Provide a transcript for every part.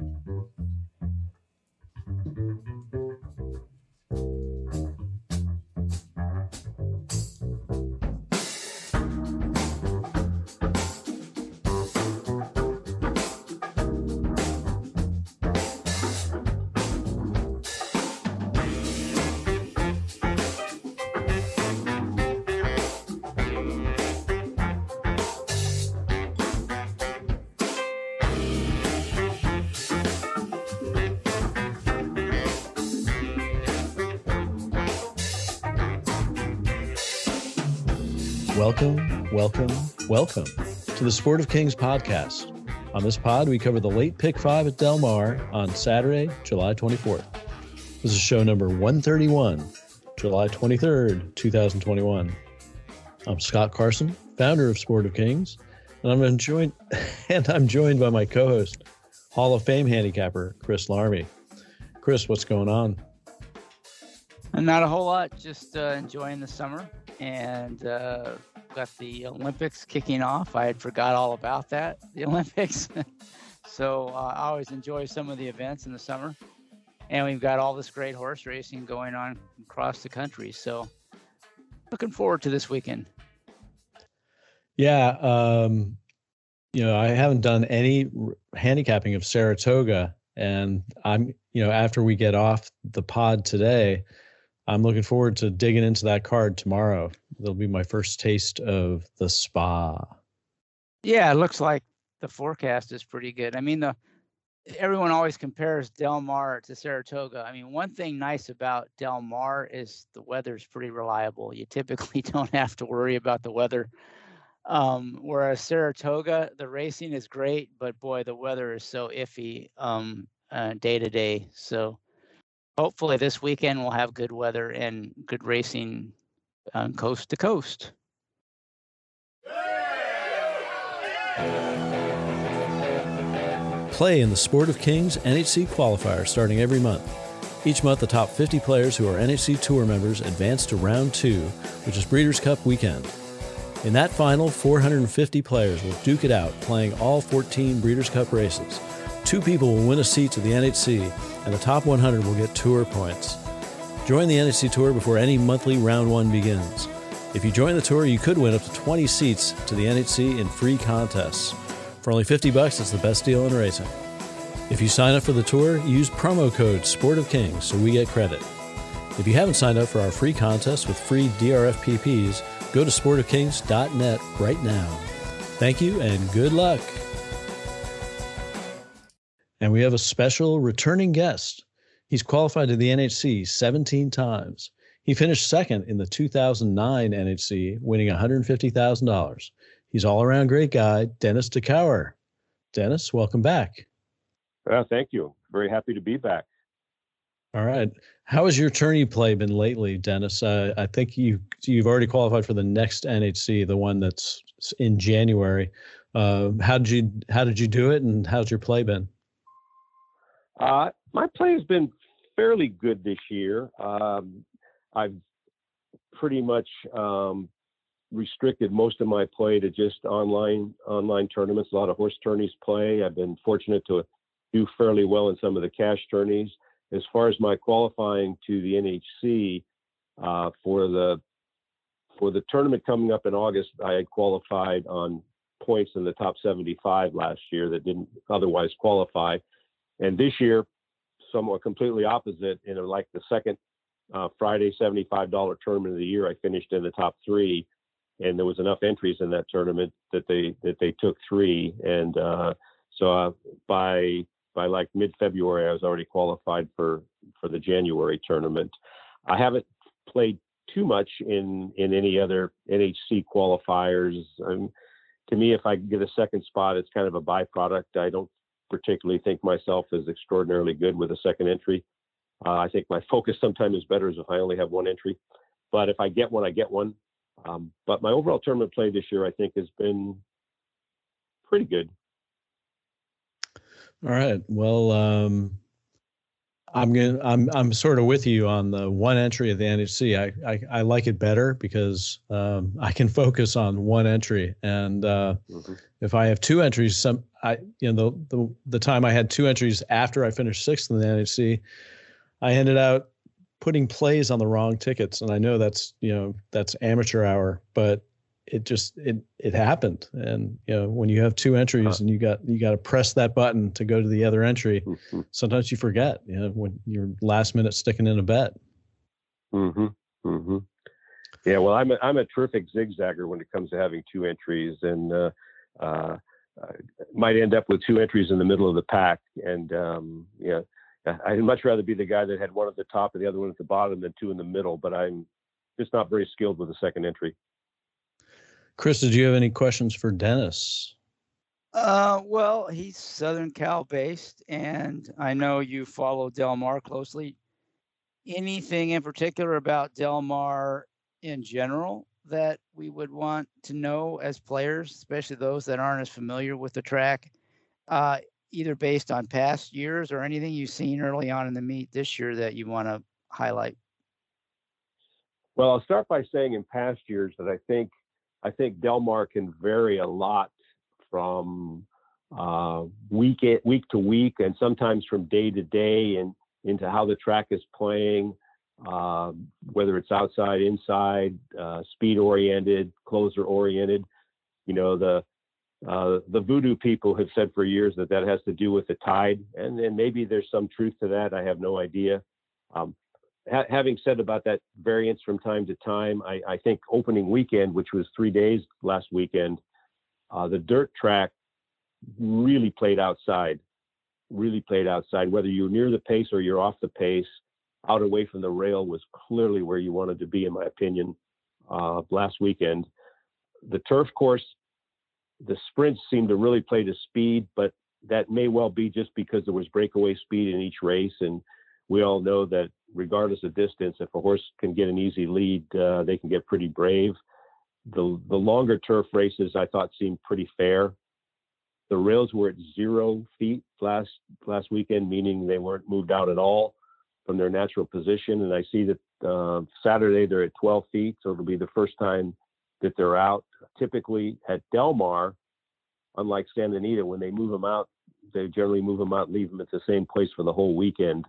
Thank you. Welcome, welcome, welcome to the Sport of Kings podcast. On this pod, we cover the late pick five at Del Mar on Saturday, July 24th. This is show number 131, July 23rd, 2021. I'm Scott Carson, founder of Sport of Kings, and I'm joined and I'm joined by my co-host, Hall of Fame handicapper Chris Larmey. Chris, what's going on? Not a whole lot. Just uh, enjoying the summer and uh, got the Olympics kicking off. I had forgot all about that, the Olympics. so uh, I always enjoy some of the events in the summer. And we've got all this great horse racing going on across the country. So looking forward to this weekend. Yeah. Um, you know, I haven't done any handicapping of Saratoga. And I'm, you know, after we get off the pod today, I'm looking forward to digging into that card tomorrow. It'll be my first taste of the spa. Yeah, it looks like the forecast is pretty good. I mean, the everyone always compares Del Mar to Saratoga. I mean, one thing nice about Del Mar is the weather's pretty reliable. You typically don't have to worry about the weather. Um, whereas Saratoga, the racing is great, but boy, the weather is so iffy um, uh, day to day. So hopefully this weekend we'll have good weather and good racing um, coast to coast. Play in the Sport of Kings NHC qualifier starting every month. Each month, the top 50 players who are NHC Tour members advance to round two, which is Breeders' Cup weekend. In that final, 450 players will duke it out, playing all 14 Breeders' Cup races. Two people will win a seat to the NHC, and the top 100 will get tour points. Join the NHC Tour before any monthly round one begins. If you join the tour, you could win up to 20 seats to the NHC in free contests. For only 50 bucks, it's the best deal in racing. If you sign up for the tour, use promo code Sport of Kings so we get credit. If you haven't signed up for our free contest with free DRFPPs, go to sportofkings.net right now. Thank you and good luck. And we have a special returning guest. He's qualified to the NHC 17 times. He finished second in the 2009 NHC, winning $150,000. He's all around great guy, Dennis DeCauwer. Dennis, welcome back. Uh, thank you. Very happy to be back. All right. How has your tourney play been lately, Dennis? Uh, I think you you've already qualified for the next NHC, the one that's in January. Uh, how did you how did you do it, and how's your play been? Uh, my play has been fairly good this year. Um, I've pretty much um, restricted most of my play to just online online tournaments. A lot of horse tourneys play. I've been fortunate to do fairly well in some of the cash tourneys. As far as my qualifying to the NHC uh, for the for the tournament coming up in August, I had qualified on points in the top 75 last year that didn't otherwise qualify. And this year, somewhat completely opposite. In like the second uh, Friday $75 tournament of the year, I finished in the top three, and there was enough entries in that tournament that they that they took three. And uh, so uh, by by like mid February, I was already qualified for for the January tournament. I haven't played too much in in any other NHC qualifiers. Um, to me, if I get a second spot, it's kind of a byproduct. I don't particularly think myself as extraordinarily good with a second entry. Uh, I think my focus sometimes is better as if I only have one entry. But if I get one, I get one. Um, but my overall tournament play this year, I think, has been pretty good. All right. Well, um, I'm gonna I'm I'm sort of with you on the one entry of the NHC. I I, I like it better because um, I can focus on one entry, and uh, mm-hmm. if I have two entries, some I you know the, the the time I had two entries after I finished sixth in the NHC, I ended out putting plays on the wrong tickets, and I know that's you know that's amateur hour, but it just it it happened. And you know when you have two entries huh. and you got you got to press that button to go to the other entry mm-hmm. sometimes you forget you know when you're last minute sticking in a bet. Mm-hmm mm-hmm. Yeah well i'm a, i'm a terrific zigzagger when it comes to having two entries and uh, uh, might end up with two entries in the middle of the pack. And um yeah i'd much rather be the guy that had one at the top and the other one at the bottom than two in the middle but i'm just not very skilled with the second entry Chris, did you have any questions for Dennis? Uh, well, he's Southern Cal based, and I know you follow Del Mar closely. Anything in particular about Del Mar in general that we would want to know as players, especially those that aren't as familiar with the track, uh, either based on past years or anything you've seen early on in the meet this year that you want to highlight? Well, I'll start by saying in past years that I think I think Del Mar can vary a lot from uh, week week to week, and sometimes from day to day, and into how the track is playing, uh, whether it's outside, inside, uh, speed oriented, closer oriented. You know the uh, the voodoo people have said for years that that has to do with the tide, and, and maybe there's some truth to that. I have no idea. Um, ha- having said about that variance from time to time, I, I, think opening weekend, which was three days last weekend, uh, the dirt track really played outside, really played outside. Whether you're near the pace or you're off the pace, out away from the rail was clearly where you wanted to be, in my opinion, uh, last weekend. The turf course, the sprints seemed to really play to speed, but that may well be just because there was breakaway speed in each race and we all know that regardless of distance, if a horse can get an easy lead, uh, they can get pretty brave. The the longer turf races I thought seemed pretty fair. The rails were at zero feet last last weekend, meaning they weren't moved out at all from their natural position. And I see that uh, Saturday they're at 12 feet, so it'll be the first time that they're out. Typically at Del Mar, unlike Santa Anita, when they move them out, they generally move them out leave them at the same place for the whole weekend.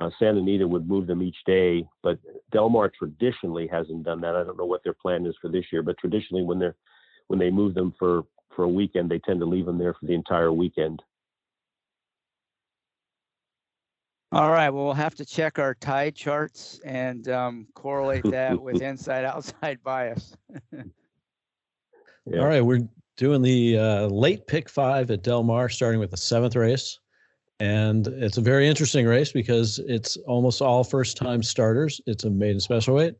Uh, Santa Anita would move them each day, but Del Mar traditionally hasn't done that. I don't know what their plan is for this year, but traditionally when they're when they move them for for a weekend, they tend to leave them there for the entire weekend. All right. Well, we'll have to check our tide charts and um, correlate that with inside outside bias. yeah. All right. We're doing the uh, late pick five at Del Mar, starting with the seventh race. And it's a very interesting race because it's almost all first time starters. It's a maiden special weight,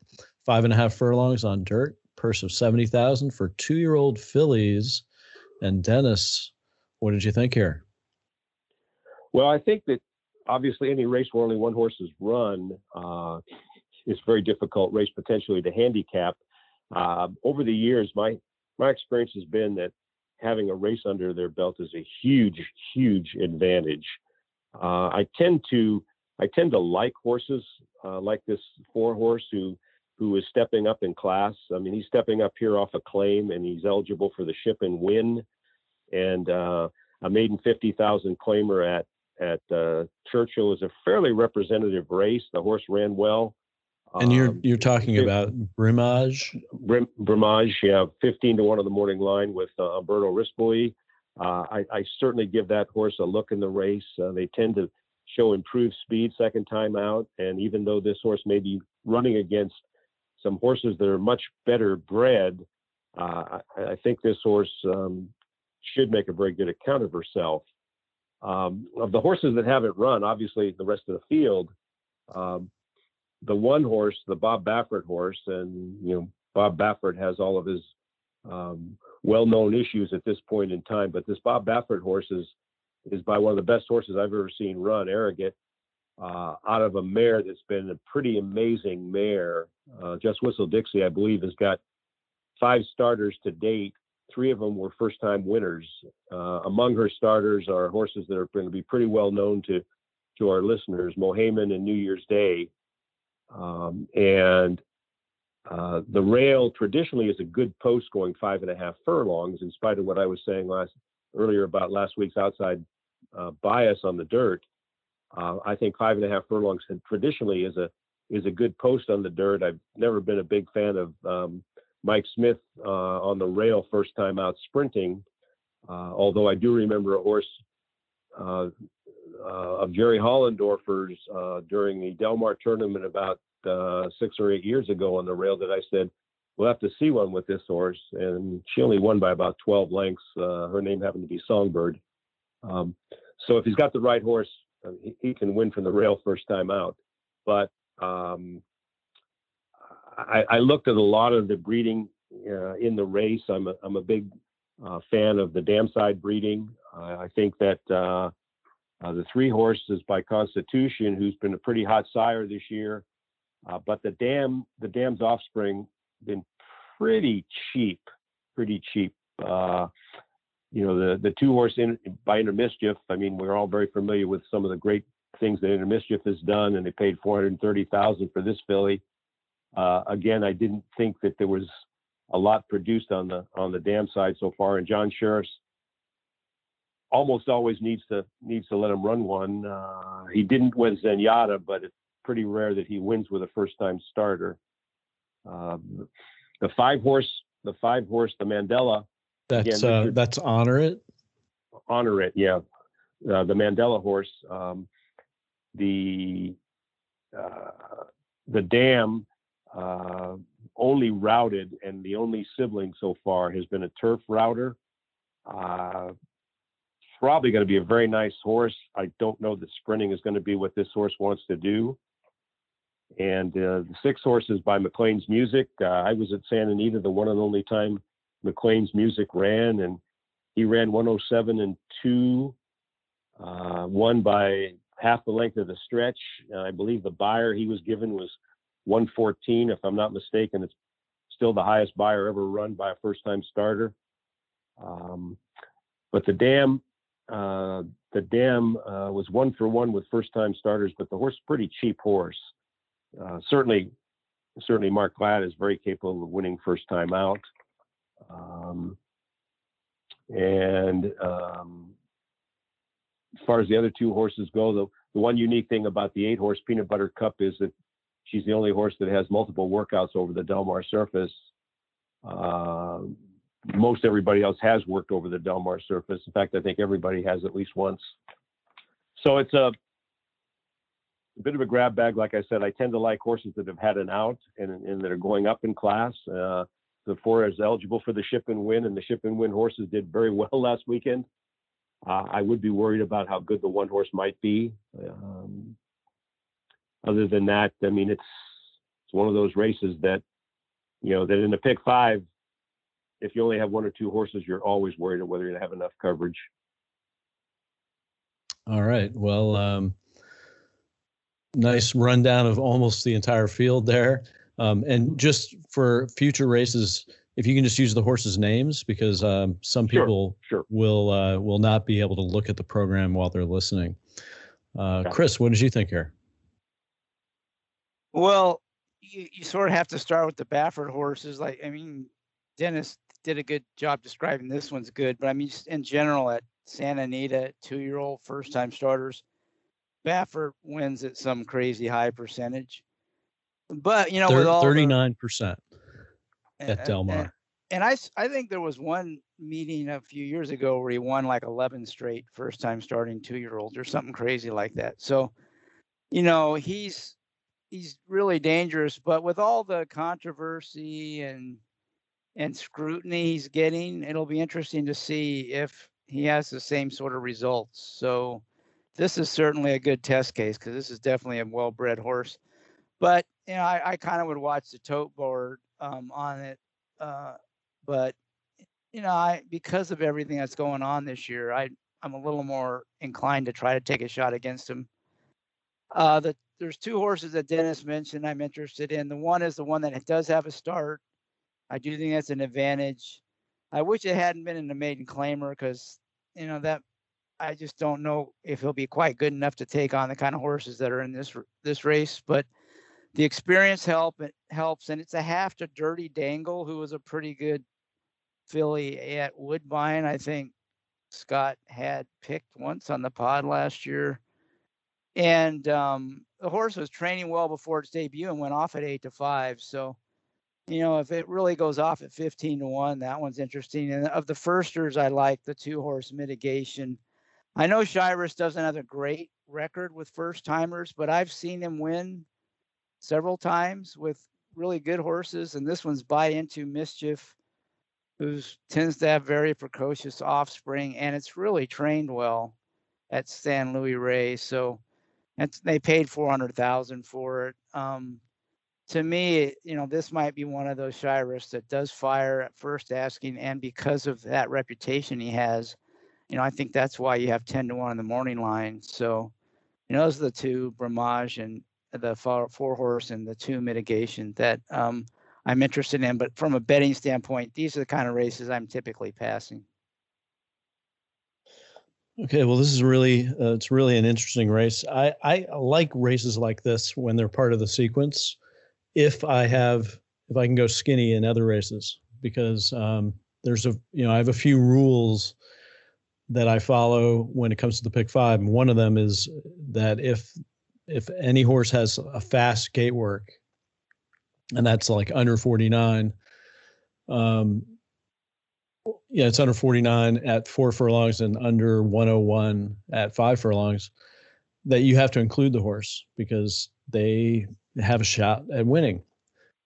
five and a half furlongs on dirt, purse of 70,000 for two year old fillies. And Dennis, what did you think here? Well, I think that obviously any race where only one horse is run uh, is very difficult race potentially to handicap. Uh, over the years, my my experience has been that having a race under their belt is a huge, huge advantage. Uh, I tend to I tend to like horses uh, like this four horse who who is stepping up in class. I mean, he's stepping up here off a claim, and he's eligible for the Ship and Win, and uh, a maiden fifty thousand claimer at at uh, Churchill is a fairly representative race. The horse ran well. And you're um, you're talking about Brimage. Brim, Brimage, yeah, fifteen to one on the morning line with uh, Umberto Rispoli. Uh, I, I, certainly give that horse a look in the race. Uh, they tend to show improved speed second time out. And even though this horse may be running against some horses that are much better bred, uh, I, I, think this horse um, should make a very good account of herself. Um, of the horses that haven't run, obviously the rest of the field, um, the one horse, the Bob Baffert horse, and you know Bob Baffert has all of his um, well-known issues at this point in time. But this Bob Baffert horse is is by one of the best horses I've ever seen run, Arrogate, uh, out of a mare that's been a pretty amazing mare. Uh, Just Whistle Dixie, I believe, has got five starters to date. Three of them were first-time winners. Uh, among her starters are horses that are going to be pretty well known to to our listeners, Mohaymen and New Year's Day. Um, and uh, the rail traditionally is a good post going five and a half furlongs, in spite of what I was saying last earlier about last week's outside uh, bias on the dirt. Uh, I think five and a half furlongs traditionally is a is a good post on the dirt. I've never been a big fan of um, Mike Smith uh, on the rail first time out sprinting, uh, although I do remember a horse uh, of Jerry Hollendorfer's during the Del Mar tournament about six or eight years ago on the rail that I said, we'll have to see one with this horse. And she only won by about 12 lengths. her name happened to be Songbird. Um, so if he's got the right horse, uh, he, he, can win from the rail first time out. But um, I, I, looked at a lot of the breeding uh, in the race. I'm a, I'm a big uh, fan of the dam side breeding. I think that uh, uh, the three horses by Constitution, who's been a pretty hot sire this year, uh, but the dam the dam's offspring been pretty cheap, pretty cheap you know, the the two horse in by Into Mischief. I mean, we're all very familiar with some of the great things that Into Mischief has done, and they paid four hundred thirty thousand for this filly. Uh, again, I didn't think that there was a lot produced on the on the dam side so far, and John Shirreffs almost always needs to needs to let him run one. Uh, he didn't win Zenyatta, but it's pretty rare that he wins with a first time starter. Um, the five horse, the five horse, the Mandela. that's Again, uh, that's honor it. Honor it, yeah. Uh, the Mandela horse, um, the uh, the dam uh, only routed, and the only sibling so far has been a turf router. Uh, probably going to be a very nice horse. I don't know that sprinting is going to be what this horse wants to do. And uh, the six horses by McLean's Music. Uh, I was at Santa Anita the one and only time McLean's music ran, and he ran 107 and two, uh, won by half the length of the stretch. I believe the Beyer he was given was 114, if I'm not mistaken. It's still the highest Beyer ever run by a first-time starter. Um, but the dam, uh, the dam uh, was one for one with first-time starters, but the horse pretty cheap horse. Uh, certainly, certainly Mark Glatt is very capable of winning first time out. Um, and um, as far as the other two horses go, the, the one unique thing about the eight horse Peanut Butter Cup is that she's the only horse that has multiple workouts over the Del Mar surface. Uh, most everybody else has worked over the Del Mar surface. In fact, I think everybody has at least once. So it's a, a bit of a grab bag. Like I said, I tend to like horses that have had an out and, and that are going up in class. Uh, the four is eligible for the ship and win, and the ship and win horses did very well last weekend. Uh, I would be worried about how good the one horse might be. Um, other than that, I mean, it's it's one of those races that you know that in the pick five, if you only have one or two horses, you're always worried about whether gonna have enough coverage. All right. Well, um, nice rundown of almost the entire field there. Um, and just for future races, if you can just use the horses' names, because um, some people sure, sure. will uh, will not be able to look at the program while they're listening. Uh, Chris, what did you think here? Well, you, you sort of have to start with the Baffert horses. Like, I mean, Dennis did a good job describing this one's good, but I mean, in general, at Santa Anita, two-year-old first-time starters, Baffert wins at some crazy high percentage. But you know, with all thirty nine percent at Del Mar. And, and I, I think there was one meeting a few years ago where he won like 11 straight first time starting two year olds or something crazy like that. So, you know, he's he's really dangerous. But with all the controversy and and scrutiny he's getting, it'll be interesting to see if he has the same sort of results. So, this is certainly a good test case because this is definitely a well bred horse. But you know, I, I kind of would watch the tote board um, on it, uh, but you know, I because of everything that's going on this year, I I'm a little more inclined to try to take a shot against him. Uh, the there's two horses that Dennis mentioned I'm interested in. The one is the one that does have a start. I do think that's an advantage. I wish it hadn't been in the maiden claimer because you know that I just don't know if he'll be quite good enough to take on the kind of horses that are in this this race. But the experience help it helps, and it's a half to Dirty Dangle, who was a pretty good filly at Woodbine. I think Scott had picked once on the pod last year, and um, the horse was training well before its debut and went off at eight to five. So you know, if it really goes off at 15 to 1, that one's interesting. And of the firsters, I like the two horse mitigation. I know Shirreffs doesn't have a great record with first timers, but I've seen him win several times with really good horses. And this one's buy into mischief, who tends to have very precocious offspring, and it's really trained well at San Luis Rey. So they paid 400,000 for it. Um, to me, you know, this might be one of those Shirreffs that does fire at first asking, and because of that reputation he has, you know, I think that's why you have ten to one in the morning line. So, you know, those are the two Bramage and the four, four horse and the two mitigation that um, I'm interested in. But from a betting standpoint, these are the kind of races I'm typically passing. Okay, well, this is really uh, it's really an interesting race. I I like races like this when they're part of the sequence if I have if I can go skinny in other races because um, there's a you know I have a few rules that I follow when it comes to the pick five, and one of them is that if if any horse has a fast gate work, and that's like under 49, um, yeah, it's under 49 at four furlongs and under 101 at five furlongs, that you have to include the horse because they have a shot at winning.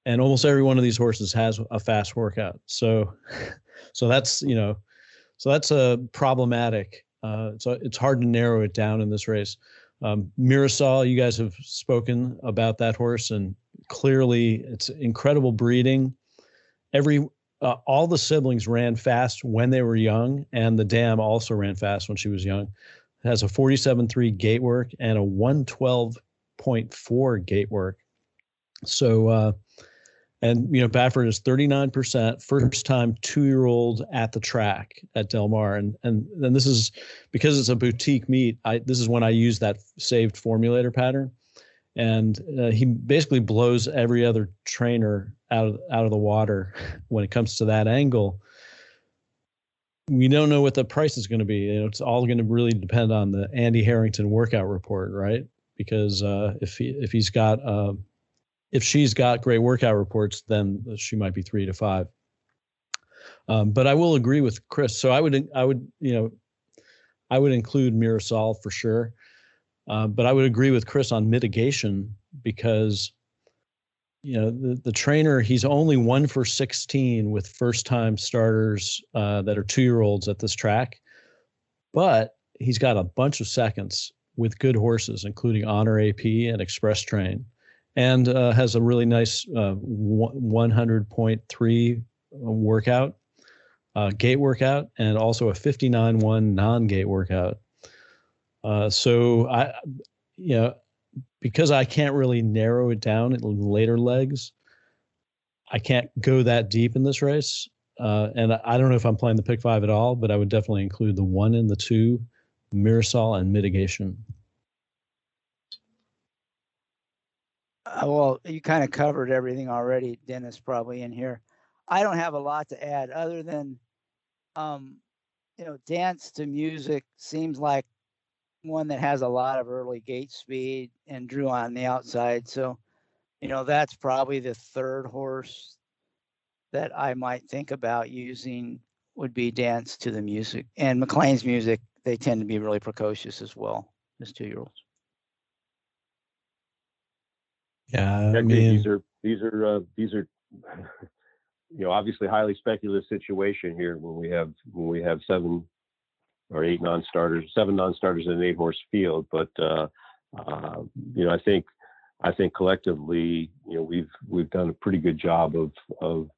And almost every one of these horses has a fast workout. So, so that's you know, so that's a problematic. Uh, so it's hard to narrow it down in this race. Um, Mirasol, you guys have spoken about that horse, and clearly it's incredible breeding. Every uh, all the siblings ran fast when they were young, and the dam also ran fast when she was young. It has a 47.3 gate work and a 112.4 gate work. So, uh, and you know, Baffert is 39%, first time two year old at the track at Del Mar. And and then this is because it's a boutique meet, I this is when I use that saved formulator pattern. And uh, he basically blows every other trainer out of out of the water when it comes to that angle. We don't know what the price is going to be. You know, it's all going to really depend on the Andy Harrington workout report, right? Because uh, if he if he's got uh, if she's got great workout reports, then she might be three to five. Um, but I will agree with Chris. So I would, I would, you know, I would include Mirasol for sure. Uh, but I would agree with Chris on mitigation because, you know, the, the trainer, he's only one for 16 with first time starters uh, that are two year olds at this track. But he's got a bunch of seconds with good horses, including Honor AP and Express Train and uh, has a really nice uh, 100.3 workout, uh, gate workout, and also a 59.1 non-gate workout. Uh, so I, you know, because I can't really narrow it down later legs, I can't go that deep in this race. Uh, and I don't know if I'm playing the pick five at all, but I would definitely include the one and the two, Mirasol and mitigation. Uh, well, you kind of covered everything already, Dennis, probably in here. I don't have a lot to add other than, um, you know, dance to music seems like one that has a lot of early gate speed and drew on the outside. So, you know, that's probably the third horse that I might think about using would be dance to the music. And McLean's music, they tend to be really precocious as well as two year olds. Yeah, I mean, these are these are uh, these are you know obviously highly speculative situation here when we have when we have seven or eight non-starters, seven non-starters in an eight-horse field. But uh, uh, you know, I think I think collectively, you know, we've we've done a pretty good job of of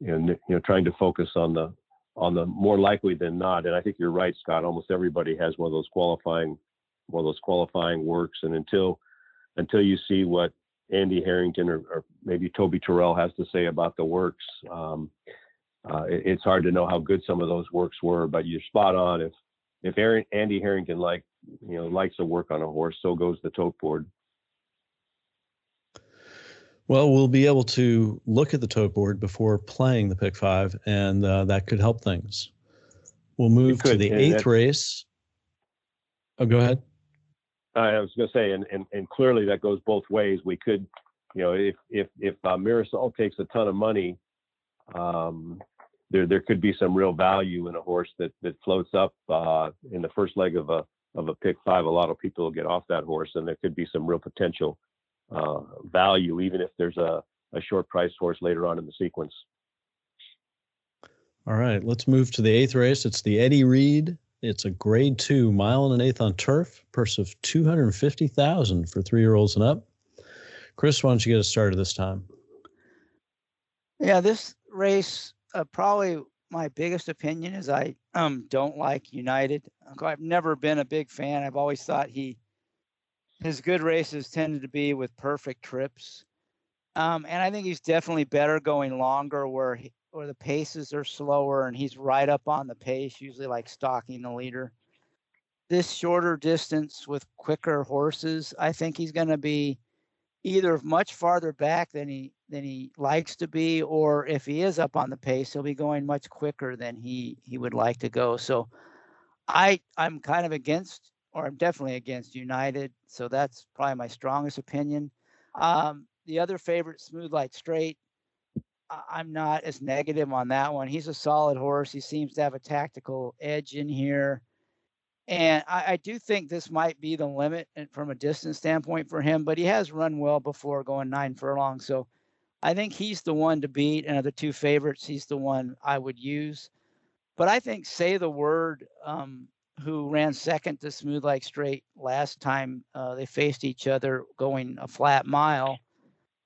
you know, you know trying to focus on the on the more likely than not. And I think you're right, Scott. Almost everybody has one of those qualifying one of those qualifying works, and until until you see what Andy Harrington or, or, maybe Toby Terrell has to say about the works. Um, uh, it, it's hard to know how good some of those works were, but you're spot on. If if Aaron, Andy Harrington like you know likes to work on a horse, so goes the tote board. Well, we'll be able to look at the tote board before playing the pick five, and uh, that could help things. We'll move could, to the eighth race. Oh, go ahead. I was going to say, and, and and clearly that goes both ways. We could, you know, if if if uh, Mirasol takes a ton of money, um, there there could be some real value in a horse that that floats up uh, in the first leg of a of a pick five. A lot of people will get off that horse, and there could be some real potential uh, value, even if there's a a short price horse later on in the sequence. All right, let's move to the eighth race. It's the Eddie Read it's a grade two mile and an eighth on turf, purse of 250000 for three year olds and up. Chris, why don't you get us started this time? Yeah, this race, uh, probably my biggest opinion is I um, don't like United. I've never been a big fan. I've always thought he his good races tended to be with perfect trips. Um, and I think he's definitely better going longer where he, or the paces are slower and he's right up on the pace, usually like stalking the leader. This shorter distance with quicker horses, I think he's going to be either much farther back than he than he likes to be, or if he is up on the pace, he'll be going much quicker than he he would like to go. So, I I'm kind of against, or I'm definitely against United. So that's probably my strongest opinion. Um, the other favorite, Smooth Like Strait, I'm not as negative on that one. He's a solid horse. He seems to have a tactical edge in here. And I, I, do think this might be the limit from a distance standpoint for him, but he has run well before going nine furlongs. So I think he's the one to beat. And of the two favorites, he's the one I would use. But I think Say the Word, um, who ran second to Smooth Like Strait last time uh, they faced each other going a flat mile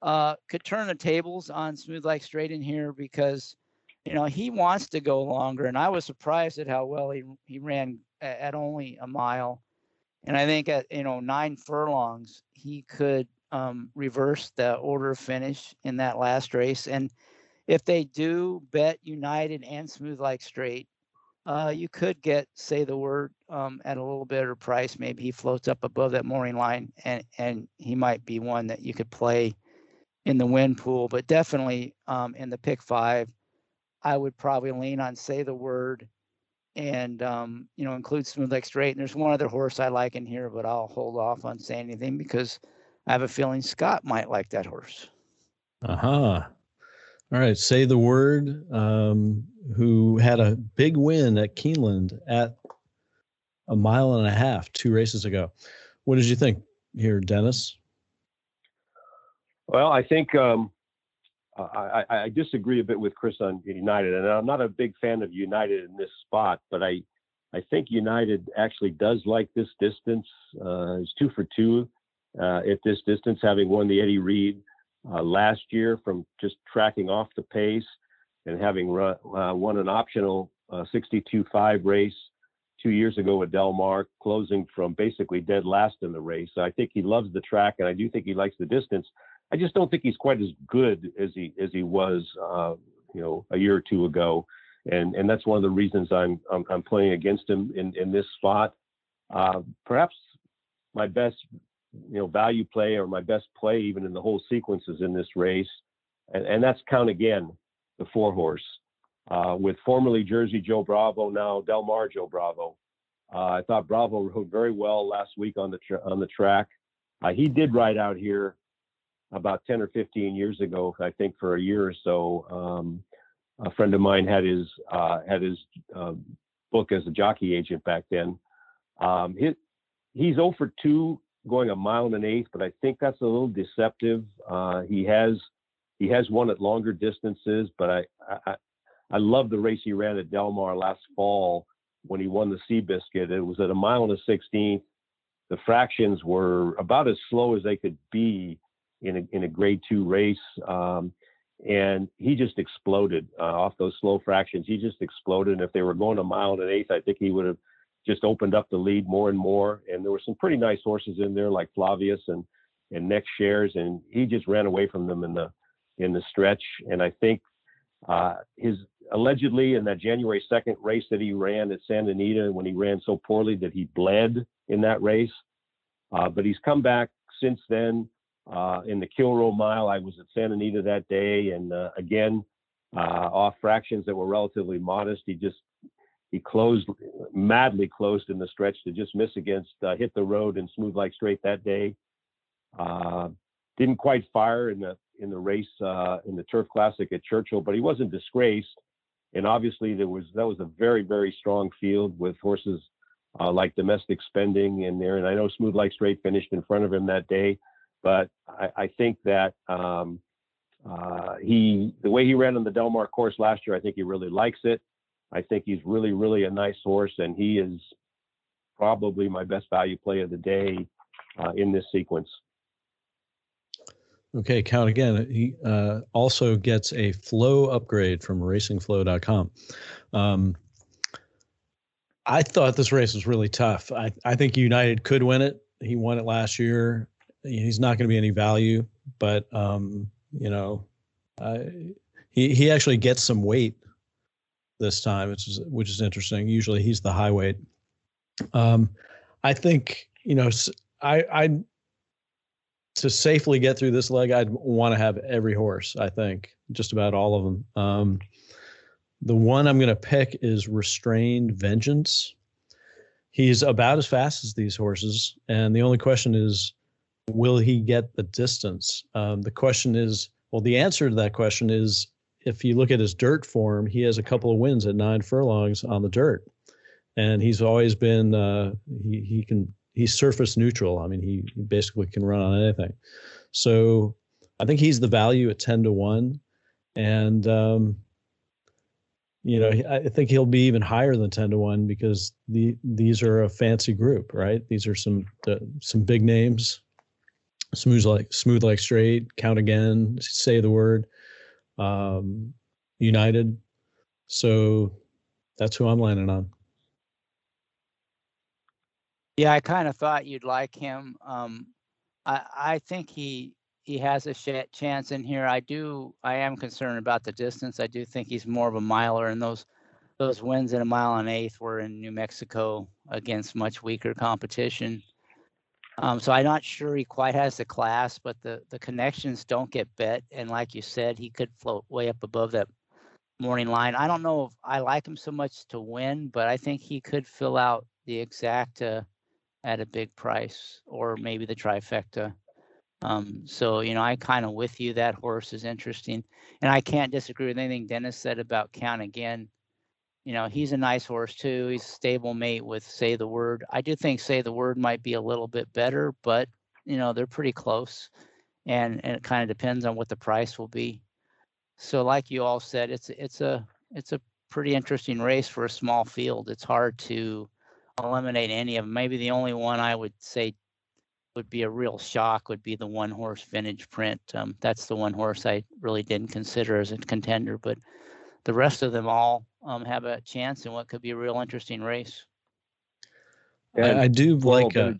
uh, could turn the tables on Smooth Like Strait in here because, you know, he wants to go longer. And I was surprised at how well he, he ran at, only a mile. And I think at, you know, nine furlongs, he could um, reverse the order of finish in that last race. And if they do bet United and Smooth Like Straight, uh, you could get say the word um, at a little better price. Maybe he floats up above that morning line, and and he might be one that you could play in the win pool, but definitely um, in the pick five, I would probably lean on say the word and um, you know include smooth like strait. And there's one other horse I like in here, but I'll hold off on saying anything because I have a feeling Scott might like that horse. Uh huh. All right, say the word. Um, who had a big win at Keeneland at a mile and a half two races ago. What did you think here, Dennis? Well, I think um, I, I, disagree a bit with Chris on United, and I'm not a big fan of United in this spot, but I I think United actually does like this distance. Uh, it's two for two uh, at this distance, having won the Eddie Read uh, last year from just tracking off the pace and having run, uh, won an optional 62-5 uh, race two years ago at Del Mar, closing from basically dead last in the race. So I think he loves the track, and I do think he likes the distance. I just don't think he's quite as good as he as he was, uh, you know, a year or two ago, and and that's one of the reasons I'm I'm, I'm playing against him in in this spot. Uh, perhaps my best, you know, value play or my best play even in the whole sequence is in this race, and, and that's Count Again, the four horse, uh, with formerly Jersey Joe Bravo, now Del Mar Joe Bravo. Uh, I thought Bravo rode very well last week on the on the track. Uh, he did ride out here about 10 or 15 years ago, I think for a year or so. Um, a friend of mine had his uh, had his uh, book as a jockey agent back then. Um, he's 0 for 2 going a mile and an eighth, but I think that's a little deceptive. Uh, he has he has won at longer distances, but I, I I love the race he ran at Del Mar last fall when he won the Seabiscuit. It was at a mile and a sixteenth. The fractions were about as slow as they could be in a, in a grade two race. Um, and he just exploded uh, off those slow fractions. He just exploded. And if they were going a mile and an eighth, I think he would have just opened up the lead more and more. And there were some pretty nice horses in there like Flavius and, and Next Shares. And he just ran away from them in the, in the stretch. And I think uh, his allegedly in that January 2nd race that he ran at Santa Anita when he ran so poorly that he bled in that race. Uh, but he's come back since then uh, in the Kilroe Mile. I was at Santa Anita that day, and uh, again, uh, off fractions that were relatively modest. He just he closed madly closed in the stretch to just miss against uh, hit the road and smooth like strait that day. Uh, didn't quite fire in the in the race uh, in the Turf Classic at Churchill, but he wasn't disgraced. And obviously, there was that was a very very strong field with horses like Domestic Spending in there. And I know Smooth Like Strait finished in front of him that day, but I, I think that um, uh, he the way he ran on the Del Mar course last year, I think he really likes it. I think he's really really a nice horse, and he is probably my best value play of the day uh, in this sequence. Okay, count again. He uh, also gets a flow upgrade from racingflow.com. Um, I thought this race was really tough. I, I think United could win it. He won it last year. He's not going to be any value, but um, you know, uh, he he actually gets some weight this time, which is which is interesting. Usually he's the high weight. Um, I think you know I I to safely get through this leg, I'd want to have every horse. I think just about all of them. Um, the one I'm going to pick is Restrained Vengeance. He's about as fast as these horses, and the only question is, will he get the distance? Um, the question is, well, the answer to that question is, if you look at his dirt form, he has a couple of wins at nine furlongs on the dirt, and he's always been uh, he he can he's surface neutral. I mean, he, basically can run on anything. So I think he's the value at 10 to 1. And, um, you know, I think he'll be even higher than 10 to 1 because the these are a fancy group, right? These are some uh, some big names. Smooth like smooth like strait, count again, say the word. Um, United. So that's who I'm landing on. Yeah, I kind of thought you'd like him. Um, I I think he he has a sh- chance in here. I do. I am concerned about the distance. I do think he's more of a miler, and those those wins in a mile and eighth were in New Mexico against much weaker competition. Um, so I'm not sure he quite has the class, but the the connections don't get bet. And like you said, he could float way up above that morning line. I don't know if I like him so much to win, but I think he could fill out the exact. Uh, at a big price, or maybe the trifecta. Um, so you know, I kind of with you. That horse is interesting, and I can't disagree with anything Dennis said about Count again. You know, he's a nice horse too. He's a stable mate with Say the Word. I do think Say the Word might be a little bit better, but you know they're pretty close, and and it kind of depends on what the price will be. So, like you all said, it's it's a it's a pretty interesting race for a small field. It's hard to eliminate any of them. Maybe the only one I would say would be a real shock would be the one horse vintage print. Um, that's the one horse I really didn't consider as a contender, but the rest of them all um, have a chance in what could be a real interesting race. I, I, do like. Uh,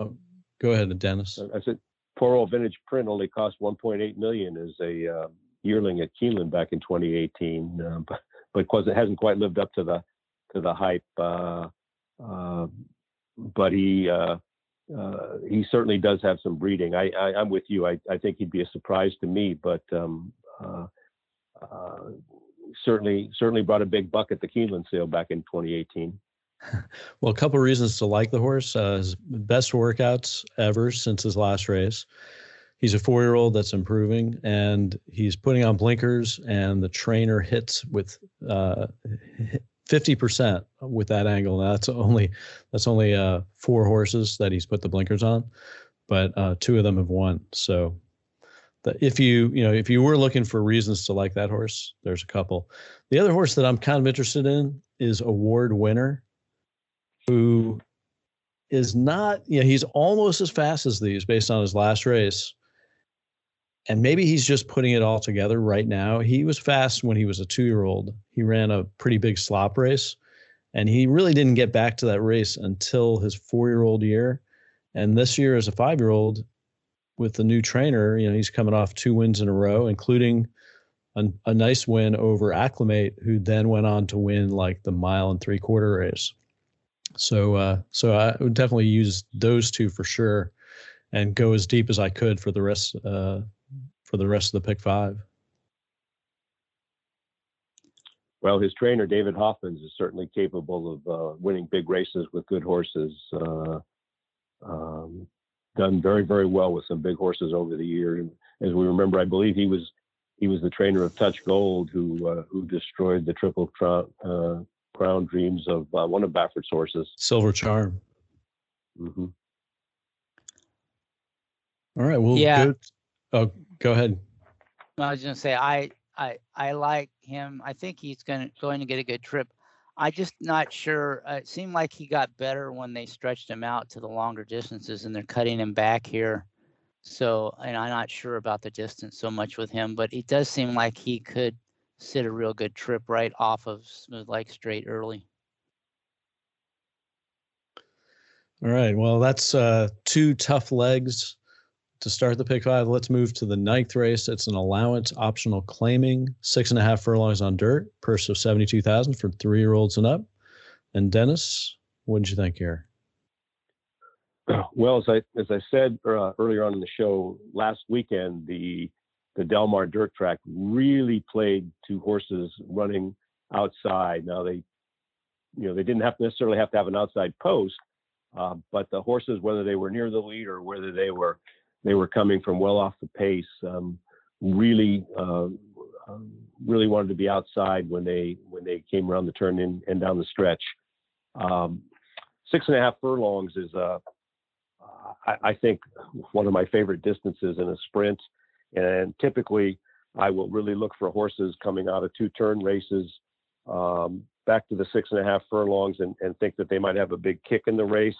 oh, go ahead, Dennis. I said poor old vintage print only cost 1.8 million as a uh, yearling at Keeneland back in 2018, uh, but because it hasn't quite lived up to the to the hype. Uh, uh, but he uh, uh, he certainly does have some breeding. I, I am with you. I, I think he'd be a surprise to me, but um, certainly certainly brought a big buck at the Keeneland sale back in 2018. Well, a couple of reasons to like the horse. Uh, his best workouts ever since his last race. He's a four-year-old that's improving, and he's putting on blinkers, and the trainer hits with uh, 50% with that angle. That's only that's only uh, four horses that he's put the blinkers on, but uh, two of them have won. So if you you know if you were looking for reasons to like that horse, there's a couple. The other horse that I'm kind of interested in is Award Winner, who is not you know he's almost as fast as these based on his last race, and maybe he's just putting it all together right now. He was fast when he was a two year old. He ran a pretty big slop race, and he really didn't get back to that race until his four year old year. And this year, as a five year old, with the new trainer, you know, he's coming off two wins in a row, including a, a nice win over Acclimate, who then went on to win like the mile and three quarter race. So, uh, so I would definitely use those two for sure, and go as deep as I could for the rest, uh, for the rest of the pick five. Well, his trainer David Hofmans is certainly capable of uh, winning big races with good horses. Uh, done very, very well with some big horses over the year. And as we remember, I believe he was he was the trainer of Touch Gold, who uh, who destroyed the Triple Crown, uh, crown dreams of uh, one of Baffert's horses, Silver Charm. Mm-hmm. All right. Well, Yeah. Go, oh, go ahead. I was gonna say I I I like him. I think he's gonna going to get a good trip. I just not sure. Uh, it seemed like he got better when they stretched him out to the longer distances, and they're cutting him back here. So, and I'm not sure about the distance so much with him, but it does seem like he could sit a real good trip right off of Smooth Like Strait early. All right. Well, that's uh, two tough legs to start the pick five. Let's move to the ninth race. It's an allowance optional claiming six and a half furlongs on dirt, purse of seventy-two thousand for three-year-olds and up. And Dennis, what did you think here? Well, as I as I said uh, earlier on in the show, last weekend the the Del Mar Dirt Track really played to horses running outside. Now they, you know, they didn't have to necessarily have to have an outside post, uh, but the horses, whether they were near the lead or whether they were they were coming from well off the pace, um, really uh, um, really wanted to be outside when they when they came around the turn in, and down the stretch. Um, six and a half furlongs is uh, I, think one of my favorite distances in a sprint. And typically, I will really look for horses coming out of two turn races um, back to the six and a half furlongs and, and think that they might have a big kick in the race.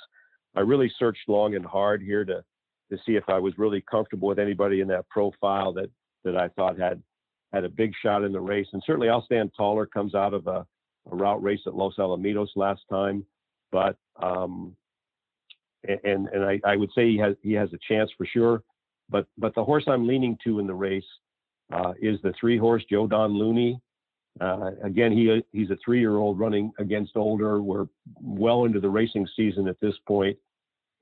I really searched long and hard here to to see if I was really comfortable with anybody in that profile that that I thought had had a big shot in the race. And certainly, I'll stand taller comes out of a, a route race at Los Alamitos last time, but um, and and I, I would say he has he has a chance for sure. But but the horse I'm leaning to in the race uh, is the three horse Joe Don Looney. Uh, again, he he's a three year old running against older. We're well into the racing season at this point,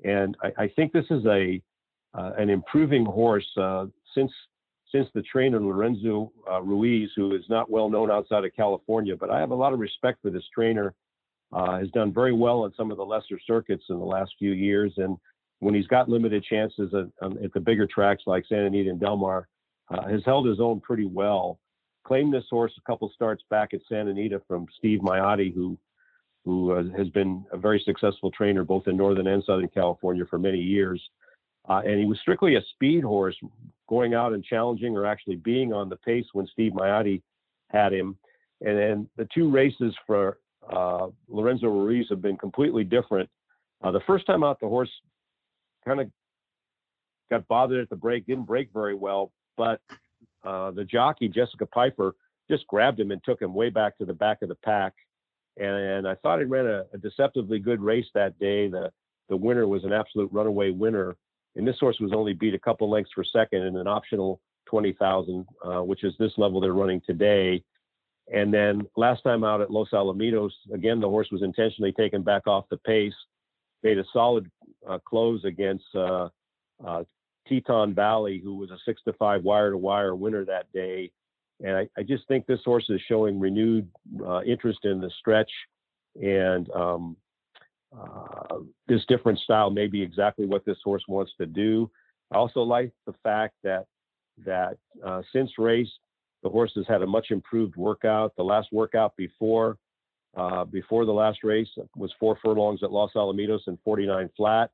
and I, I think this is a an improving horse uh, since since the trainer Lorenzo uh, Ruiz, who is not well known outside of California. But I have a lot of respect for this trainer uh, has done very well on some of the lesser circuits in the last few years. And when he's got limited chances at, um, at the bigger tracks like Santa Anita and Del Mar, uh, has held his own pretty well. Claimed this horse a couple starts back at Santa Anita from Steve Miyadi, who who uh, has been a very successful trainer both in Northern and Southern California for many years. Uh, and he was strictly a speed horse, going out and challenging or actually being on the pace when Steve Miyadi had him. And then the two races for uh, Lorenzo Ruiz have been completely different. Uh, the first time out, the horse kind of got bothered at the break, didn't break very well, but uh, the jockey, Jessica Pyfer, just grabbed him and took him way back to the back of the pack. And, and I thought he ran a, a, deceptively good race that day. The, the winner was an absolute runaway winner. And this horse was only beat a couple lengths per second in an optional 20,000, uh, which is this level they're running today. And then last time out at Los Alamitos, again, the horse was intentionally taken back off the pace, made a solid uh, close against uh, uh, Teton Valley, who was a six to five wire to wire winner that day. And I, I just think this horse is showing renewed uh, interest in the stretch. And um, uh, this different style may be exactly what this horse wants to do. I also like the fact that that uh, since race, the horse has had a much improved workout. The last workout before uh, before the last race was four furlongs at Los Alamitos and 49 flat.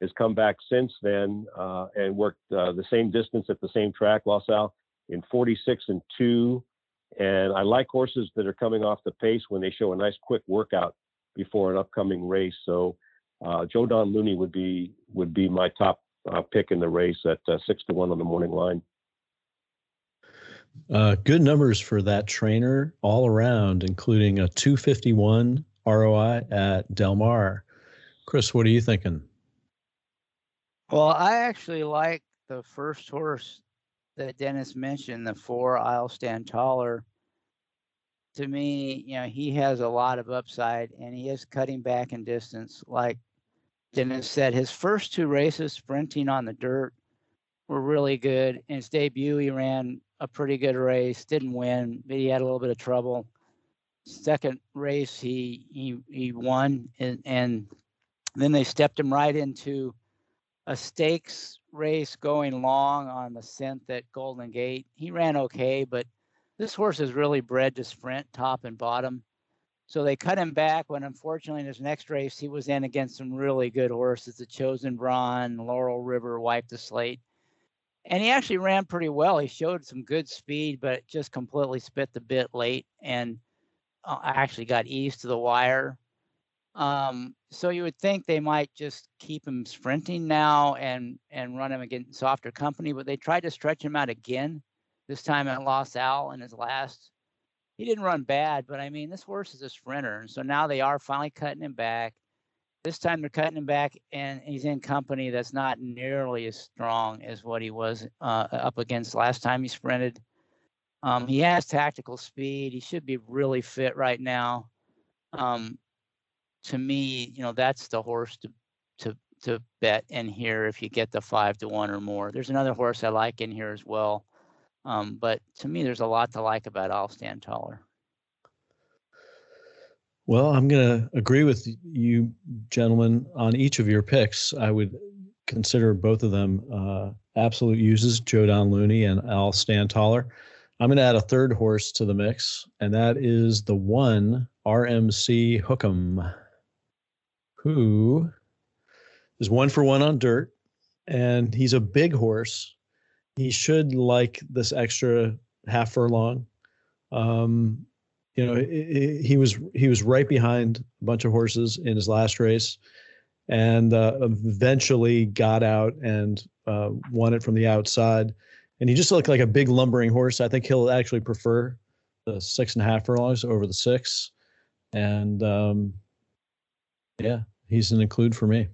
Has come back since then uh, and worked uh, the same distance at the same track, Los Al, in 46 and two. And I like horses that are coming off the pace when they show a nice quick workout before an upcoming race. So uh, Joe Don Looney would be would be my top uh, pick in the race at uh, six to one on the morning line. Uh, good numbers for that trainer all around, including a 251 ROI at Del Mar. Chris, what are you thinking? Well, I actually like the first horse that Dennis mentioned, the four I'll stand taller, to me, you know, he has a lot of upside and he is cutting back in distance. Like Dennis said, his first two races sprinting on the dirt were really good. In his debut, he ran a pretty good race, didn't win, but he had a little bit of trouble. Second race, he he he won, and, and then they stepped him right into a stakes race going long on the scent at Golden Gate. He ran okay, but this horse is really bred to sprint top and bottom. So they cut him back when unfortunately in his next race he was in against some really good horses, the Chosen Brawn, Laurel River wiped the slate. And he actually ran pretty well. He showed some good speed, but just completely spit the bit late and uh, actually got eased to the wire. Um, so you would think they might just keep him sprinting now and and run him against softer company, but they tried to stretch him out again. This time at Los Al in his last. He didn't run bad, but I mean this horse is a sprinter, and so now they are finally cutting him back. This time they're cutting him back, and he's in company that's not nearly as strong as what he was uh, up against last time he sprinted. Um, he has tactical speed. He should be really fit right now. Um, to me, you know, that's the horse to to to bet in here if you get the five to one or more. There's another horse I like in here as well. Um, but to me, there's a lot to like about I'll Stand Taller. Well, I'm going to agree with you, gentlemen, on each of your picks. I would consider both of them uh, absolute uses, Joe Don Looney and I'll Stand Taller. I'm going to add a third horse to the mix, and that is the one RMC Hook'em who is one for one on dirt, and he's a big horse. He should like this extra half furlong. Um, you know, he was he was right behind a bunch of horses in his last race, and uh, eventually got out and uh, won it from the outside. And he just looked like a big lumbering horse. I think he'll actually prefer the six and a half furlongs over the six. And um, yeah, he's an include for me.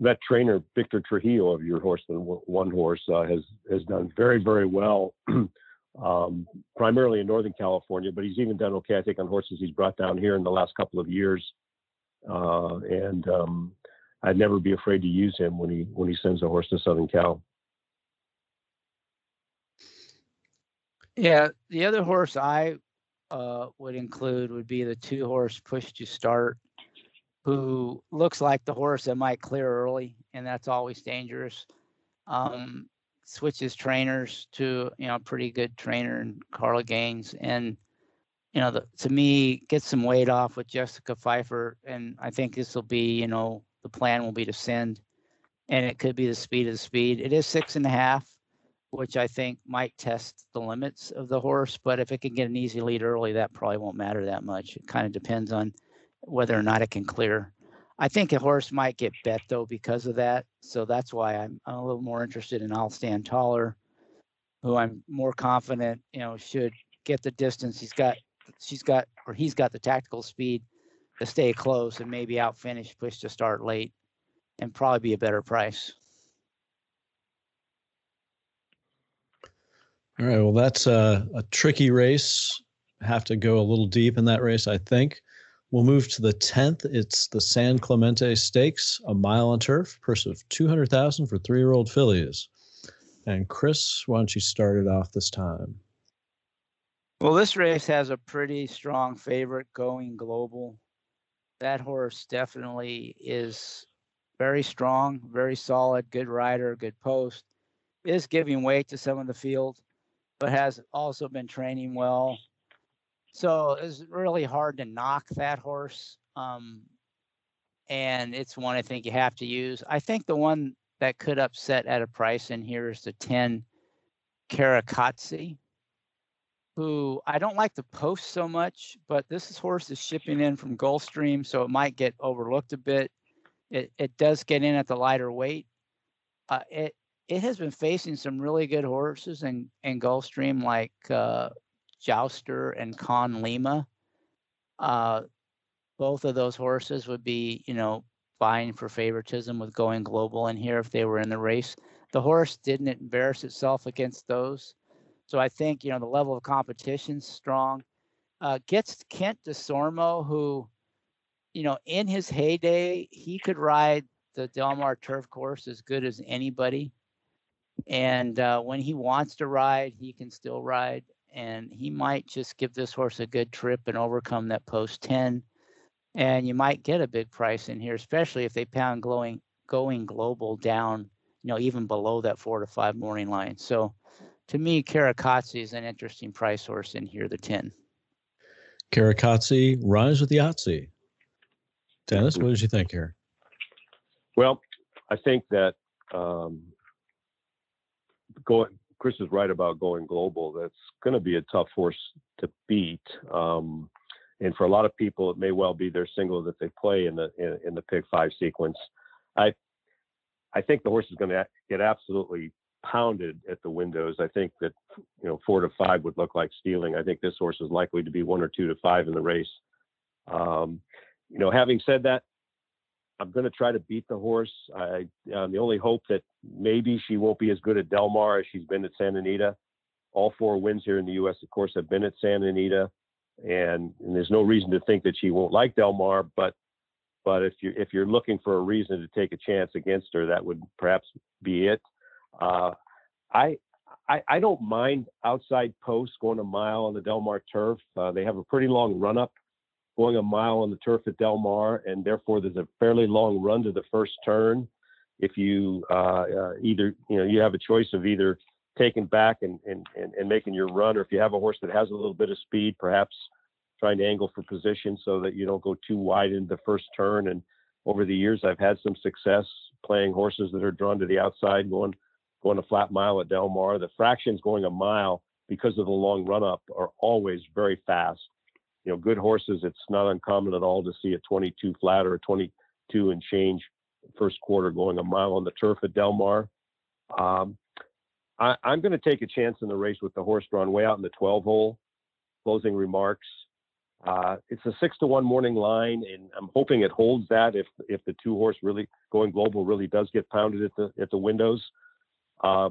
That trainer Victor Trujillo of your horse, the one horse, uh, has has done very very well, um, primarily in Northern California, but he's even done okay, I think, on horses he's brought down here in the last couple of years. Uh, and um, I'd never be afraid to use him when he when he sends a horse to Southern Cal. Yeah, the other horse I uh, would include would be the two horse push to start, who looks like the horse that might clear early, and that's always dangerous. Um, switches trainers to you know pretty good trainer and Carla Gaines, and you know the, to me get some weight off with Jessica Pyfer, and I think this will be you know the plan will be to send, and it could be the speed of the speed. It is six and a half which I think might test the limits of the horse. But if it can get an easy lead early, that probably won't matter that much. It kind of depends on whether or not it can clear. I think a horse might get bet though because of that. So that's why I'm, a little more interested in I'll stand taller, who I'm more confident, you know, should get the distance. He's got, she's got, or he's got the tactical speed to stay close and maybe out finish, push to start late, and probably be a better price. All right. Well, that's a, a tricky race. Have to go a little deep in that race, I think. We'll move to the 10th. It's the San Clemente Stakes, a mile on turf, purse of 200000 for three year old fillies. And Chris, why don't you start it off this time? Well, this race has a pretty strong favorite going global. That horse definitely is very strong, very solid, good rider, good post. Is giving weight to some of the field but has also been training well. So it's really hard to knock that horse. Um, and it's one I think you have to use. I think the one that could upset at a price in here is the 10 Karakatsi, who I don't like the post so much, but this horse is shipping in from Gulfstream, so it might get overlooked a bit. It, it does get in at the lighter weight. Uh, it it has been facing some really good horses in, in Gulfstream like uh, Jouster and Con Lima. Uh, both of those horses would be, you know, vying for favoritism with going global in here if they were in the race. The horse didn't embarrass itself against those. So I think, you know, the level of competition's strong. Uh, gets Kent Desormeaux, who, you know, in his heyday, he could ride the Del Mar turf course as good as anybody. And uh, when he wants to ride, he can still ride. And he might just give this horse a good trip and overcome that post 10. And you might get a big price in here, especially if they pound glowing, going global down, you know, even below that four to five morning line. So to me, Karakatsi is an interesting price horse in here, the 10. Karakatsi rhymes with the Yahtzee. Dennis, what did you think here? Well, I think that um, going Chris is right about going global. That's going to be a tough horse to beat. Um, and for a lot of people, it may well be their single that they play in the in, in the pick five sequence. I I think the horse is going to get absolutely pounded at the windows. I think that you know four to five would look like stealing. I think this horse is likely to be one or two to five in the race. Um, you know, having said that, I'm going to try to beat the horse. I um, the only hope that maybe she won't be as good at Del Mar as she's been at Santa Anita. All four wins here in the U.S., of course, have been at Santa Anita, and, and there's no reason to think that she won't like Del Mar. But but if you if you're looking for a reason to take a chance against her, that would perhaps be it. Uh, I, I I don't mind outside posts going a mile on the Del Mar turf. Uh, they have a pretty long run up going a mile on the turf at Del Mar, and therefore there's a fairly long run to the first turn. If you uh, uh, either, you know, you have a choice of either taking back and, and, and, and, making your run, or if you have a horse that has a little bit of speed, perhaps trying to angle for position so that you don't go too wide in the first turn. And over the years, I've had some success playing horses that are drawn to the outside, going going a flat mile at Del Mar. The fractions going a mile because of the long run up are always very fast you know, good horses, it's not uncommon at all to see a 22 flat or a 22 and change first quarter going a mile on the turf at Del Mar. Um, I, am going to take a chance in the race with the horse drawn way out in the 12 hole. Closing remarks. Uh, it's a six to one morning line, and I'm hoping it holds that if if the two horse really going global really does get pounded at the at the windows. Uh,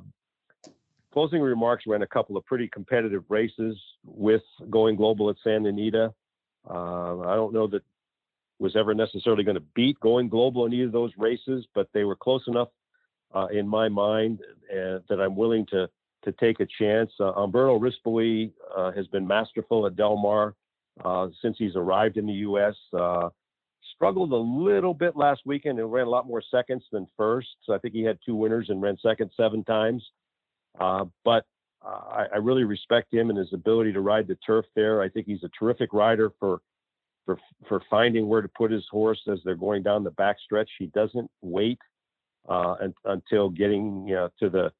closing remarks ran a couple of pretty competitive races with going global at San Anita. Uh, I don't know that was ever necessarily going to beat going global in either of those races, but they were close enough uh, in my mind uh, that I'm willing to to take a chance. Uh, Umberto Rispoli uh, has been masterful at Del Mar uh, since he's arrived in the U.S. Uh, struggled a little bit last weekend and ran a lot more seconds than first. So I think he had two winners and ran second seven times. Uh, but uh, I, I, really respect him and his ability to ride the turf there. I think he's a terrific rider for for for finding where to put his horse as they're going down the back stretch. He doesn't wait uh, and, until getting you know, to the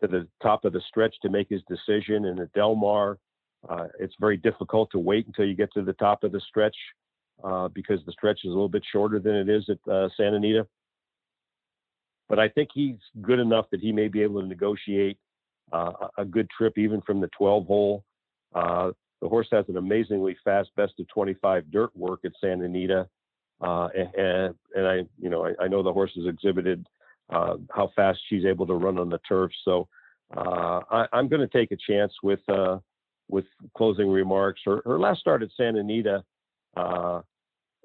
to the top of the stretch to make his decision. And at Del Mar, uh, it's very difficult to wait until you get to the top of the stretch uh, because the stretch is a little bit shorter than it is at uh, Santa Anita. But I think he's good enough that he may be able to negotiate uh, a good trip even from the 12 hole. Uh, the horse has an amazingly fast best of 25 dirt work at Santa Anita. Uh, and, and I, you know, I, I, know the horse has exhibited uh, how fast she's able to run on the turf. So uh, I, am going to take a chance with uh, with closing remarks. Her, her last start at Santa Anita,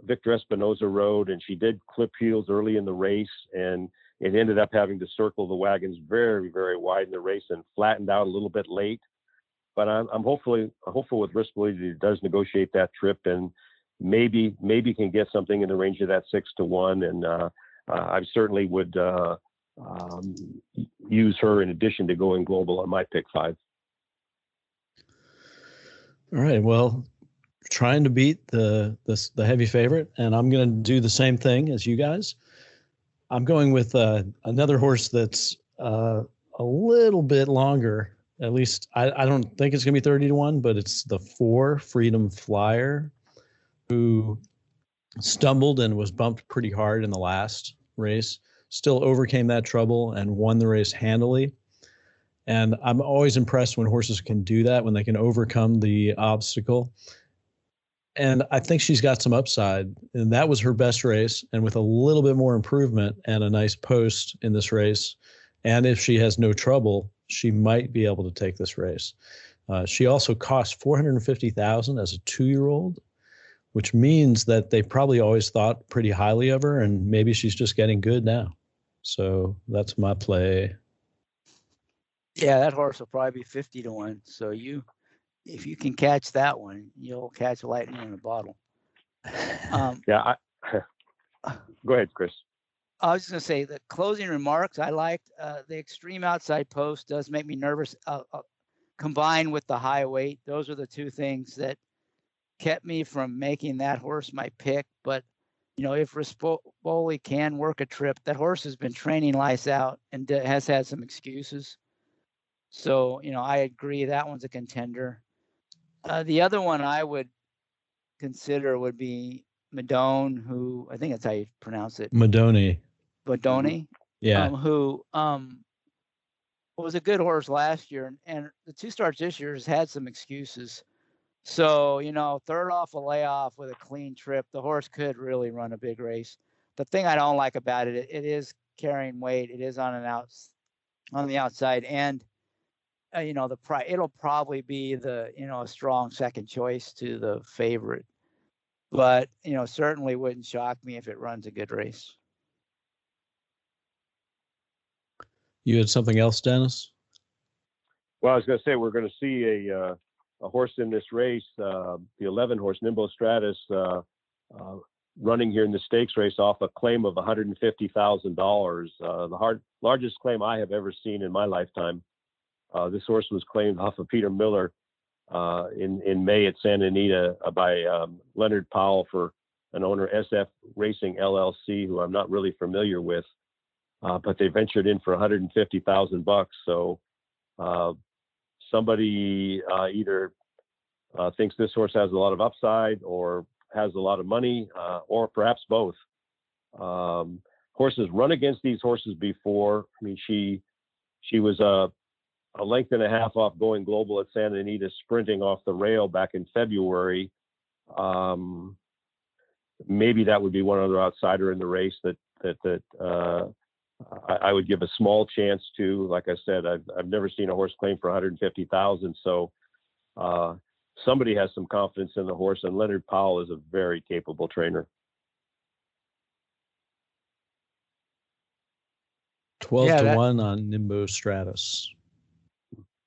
Victor Espinoza rode, and she did clip heels early in the race, and it ended up having to circle the wagons very, very wide in the race and flattened out a little bit late. But I'm, I'm hopefully hopeful with Rispoli that he does negotiate that trip and maybe maybe can get something in the range of that six to one. And uh, uh, I certainly would uh, um, use her in addition to going global on my pick five. All right. Well, trying to beat the the, the heavy favorite, and I'm going to do the same thing as you guys. I'm going with uh, another horse that's uh, a little bit longer. At least I, I don't think it's going to be 30 to 1, but it's the four Freedom Flyer who stumbled and was bumped pretty hard in the last race, still overcame that trouble and won the race handily. And I'm always impressed when horses can do that, when they can overcome the obstacle and I think she's got some upside. And that was her best race. And with a little bit more improvement and a nice post in this race, And if she has no trouble, she might be able to take this race. Uh, she also cost 450000 as a two-year-old, which means that they probably always thought pretty highly of her, and maybe she's just getting good now. So that's my play. Yeah, that horse will probably be 50 to 1. So you if you can catch that one, you'll catch lightning in a bottle. Um, yeah. I, go ahead, Chris. I was just going to say the closing remarks I liked. Uh, the extreme outside post does make me nervous. Uh, uh, combined with the high weight, those are the two things that kept me from making that horse my pick. But you know, if Rispoli can work a trip, that horse has been training lights out and has had some excuses. So you know, I agree that one's a contender. Uh, the other one I would consider would be Madone, who I think that's how you pronounce it. Madoni. Madoni. Yeah. Um, who um, was a good horse last year, and, and the two starts this year has had some excuses. So you know, third off a layoff with a clean trip, the horse could really run a big race. The thing I don't like about it, it, it is carrying weight. It is on an out on the outside, and you know the price it'll probably be the you know a strong second choice to the favorite. But you know certainly wouldn't shock me if it runs a good race. You had something else dennis? Well i was going to say we're going to see a uh, a horse in this race uh, the 11 horse nimbo stratus uh, uh, running here in the stakes race off a claim of $150,000 uh, the hard, largest claim i have ever seen in my lifetime uh, this horse was claimed off of Peter Miller uh, in in May at Santa Anita uh, by um, Leonard Powell for an owner SF Racing LLC, who I'm not really familiar with, uh, but they ventured in for 150,000 bucks. So uh, somebody uh, either thinks this horse has a lot of upside or has a lot of money, or perhaps both. Um, horses run against these horses before. I mean, she she was a a length and a half off going global at Santa Anita, sprinting off the rail back in February. Um, maybe that would be one other outsider in the race that that that uh, I, I, would give a small chance to. Like I said, I've I've never seen a horse claim for 150,000, so uh, somebody has some confidence in the horse, and Leonard Powell is a very capable trainer. 12 yeah, to that, 1 on Nimbo Stratus.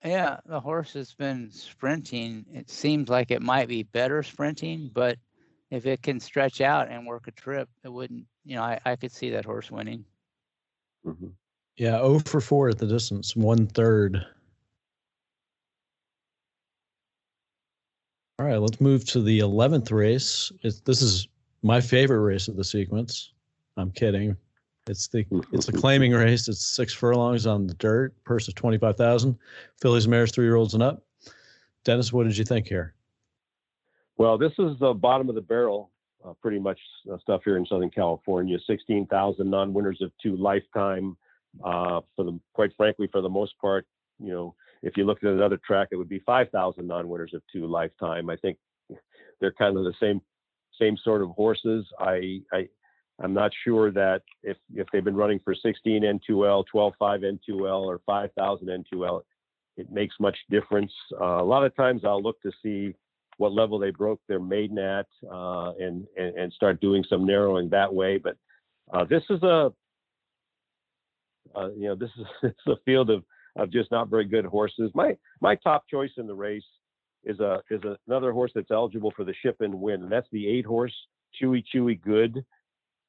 Yeah, the horse has been sprinting. It seems like it might be better sprinting, but if it can stretch out and work a trip, it wouldn't, you know, I, I could see that horse winning. Mm-hmm. Yeah, 0 for 4 at the distance, one third. All right, let's move to the 11th race. It's, this is my favorite race of the sequence. I'm kidding. It's the it's the claiming race. It's six furlongs on the dirt, purse of twenty five thousand. Fillies, mares, three year olds and up. Dennis, what did you think here? Well, this is the bottom of the barrel, uh, pretty much uh, stuff here in Southern California. Sixteen thousand non winners of two lifetime. Uh, for the quite frankly, for the most part, you know, if you looked at another track, it would be five thousand non winners of two lifetime. I think they're kind of the same same sort of horses. I I I'm not sure that if if they've been running for 16 N2L, 12.5 N2L, or 5,000 N2L, it makes much difference. Uh, a lot of times I'll look to see what level they broke their maiden at uh, and, and, and start doing some narrowing that way. But uh, this is a uh, you know this is it's a field of of just not very good horses. My my top choice in the race is a is a, another horse that's eligible for the ship and win, and that's the eight horse Chewy Chewy Good.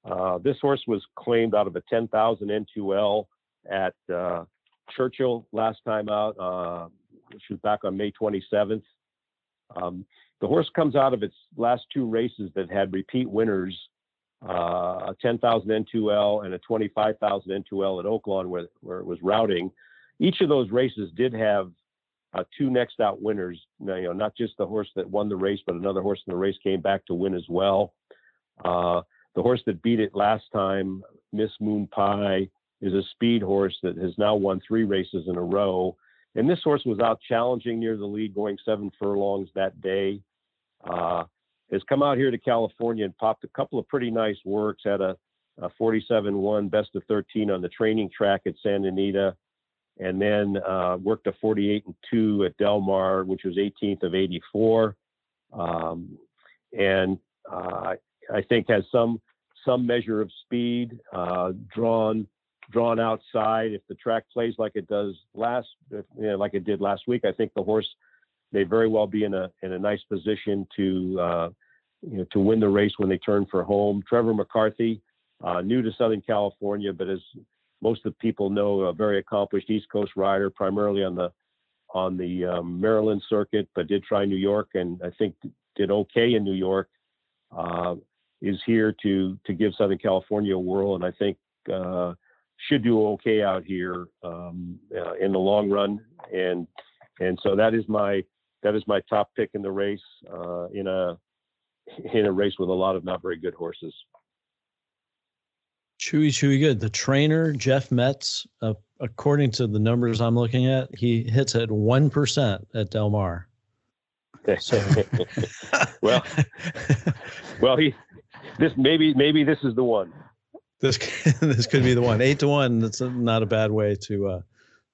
Uh, this horse was claimed out of a 10,000 N2L at uh, Churchill last time out, uh, which was back on May 27th. Um, the horse comes out of its last two races that had repeat winners, uh, a 10,000 N2L and a 25,000 N2L at Oaklawn where, where it was routing. Each of those races did have uh, two next out winners. You know, not just the horse that won the race, but another horse in the race came back to win as well. Uh, the horse that beat it last time, Miss Moon Pie, is a speed horse that has now won three races in a row. And this horse was out challenging near the lead, going seven furlongs that day. Uh, has come out here to California and popped a couple of pretty nice works. Had a uh, 47-1, best of 13 on the training track at Santa Anita, and then uh, worked a 48 and 2 at Del Mar, which was 18th of 84, um, and uh, I think has some some measure of speed, uh, drawn drawn outside. If the track plays like it does last, you know, like it did last week, I think the horse may very well be in a in a nice position to uh, you know to win the race when they turn for home. Trevor McCarthy, uh, new to Southern California, but as most of the people know, a very accomplished East Coast rider, primarily on the on the um, Maryland circuit, but did try New York and I think did okay in New York. Uh, is here to to give Southern California a whirl, and I think uh, should do okay out here um, uh, in the long run. And and so that is my that is my top pick in the race uh, in a in a race with a lot of not very good horses. Chewy, chewy good. The trainer Jeff Metz, uh, according to the numbers I'm looking at, he hits at one percent at Del Mar. So. well, well, he this maybe maybe this is the one. This this could be the one. Eight to one. That's not a bad way to uh,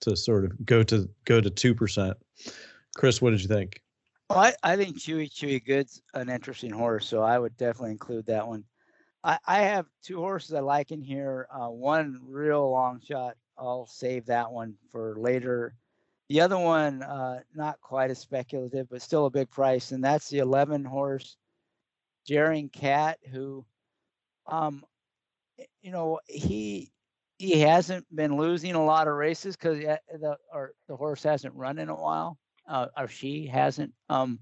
to sort of go to go to two percent. Chris, what did you think? Well, I, I think Chewy Chewy Good's an interesting horse, so I would definitely include that one. I, I have two horses I like in here. Uh, one real long shot. I'll save that one for later. The other one, uh, not quite as speculative, but still a big price, and that's the 11 horse Daring Cat, who, um, you know, he he hasn't been losing a lot of races because the or the horse hasn't run in a while, uh, or she hasn't. Um,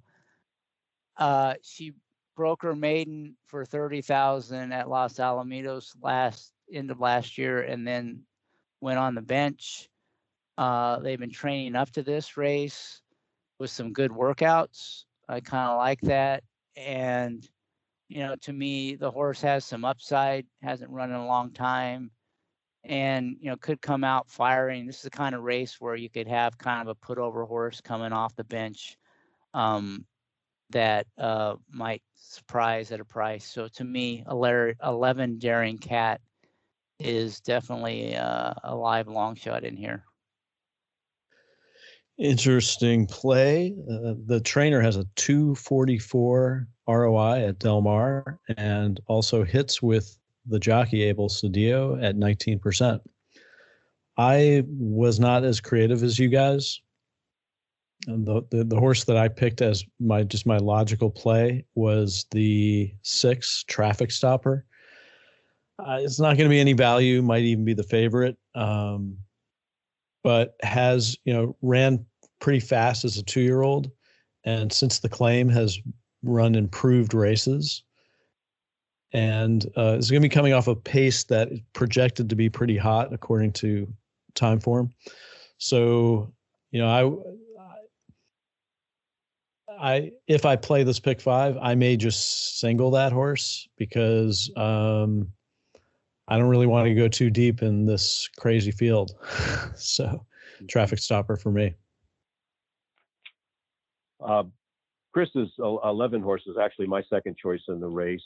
uh, she broke her maiden for thirty thousand at Los Alamitos last end of last year, and then went on the bench. Uh, they've been training up to this race with some good workouts. I kind of like that, and you know, to me, the horse has some upside, hasn't run in a long time, and you know, could come out firing. This is the kind of race where you could have kind of a put over horse coming off the bench um, that uh, might surprise at a price. So to me, 11 Daring Cat is definitely uh, a live long shot in here. Interesting play. Uh, the trainer has a 244 ROI at Del Mar and also hits with the jockey Abel Cedillo at 19%. I was not as creative as you guys. And the, the, the horse that I picked as my just my logical play was the six traffic stopper. Uh, it's not going to be any value, might even be the favorite, um, but has you know ran pretty fast as a two year old, and since the claim has run improved races and uh, is going to be coming off a pace that is projected to be pretty hot according to time Timeform. So, you know, I, I if I play this pick five, I may just single that horse because um, I don't really want to go too deep in this crazy field. so, traffic stopper for me. Uh, Chris's 11 horse is actually my second choice in the race.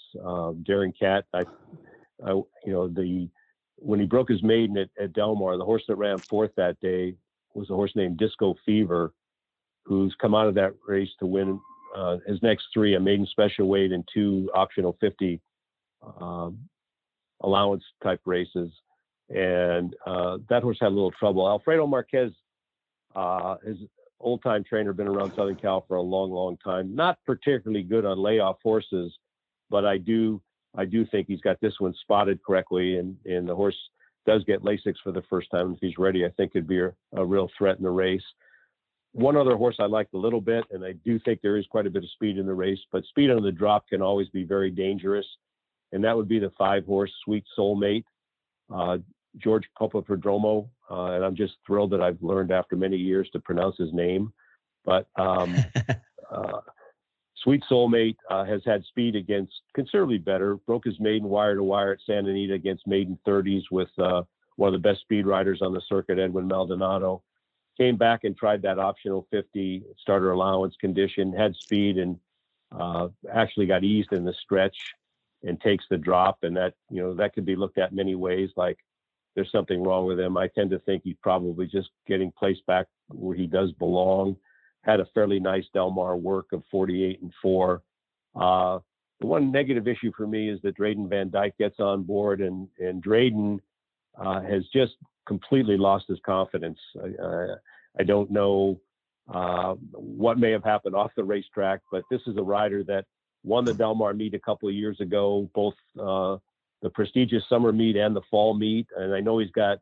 Daring Cat, I, I, you know, the when he broke his maiden at, at Del Mar, the horse that ran fourth that day was a horse named Disco Fever, who's come out of that race to win uh, his next three: a maiden special weight and two optional 50 um, allowance type races. And uh, that horse had a little trouble. Alfredo Marquez uh, is old time trainer, been around Southern Cal for a long, long time. Not particularly good on layoff horses, but I do I do think he's got this one spotted correctly, and and the horse does get Lasix for the first time. If he's ready, I think it'd be a, a real threat in the race. One other horse I liked a little bit, and I do think there is quite a bit of speed in the race, but speed on the drop can always be very dangerous, and that would be the five horse Sweet Soulmate. Uh, George Papaprodromou, uh, and I'm just thrilled that I've learned after many years to pronounce his name. But um, uh, Sweet Soulmate uh, has had speed against considerably better. Broke his maiden wire to wire at Santa Anita against maiden 30s with uh, one of the best speed riders on the circuit, Edwin Maldonado. Came back and tried that optional 50 starter allowance condition, had speed, and uh, actually got eased in the stretch and takes the drop, and that you know that could be looked at many ways. Like there's something wrong with him. I tend to think he's probably just getting placed back where he does belong. Had a fairly nice Del Mar work of 48 and four. Uh, the one negative issue for me is that Drayden Van Dyke gets on board, and and Drayden uh, has just completely lost his confidence. I, I, I don't know uh, what may have happened off the racetrack, but this is a rider that won the Del Mar meet a couple of years ago, both uh, the prestigious summer meet and the fall meet. And I know he's got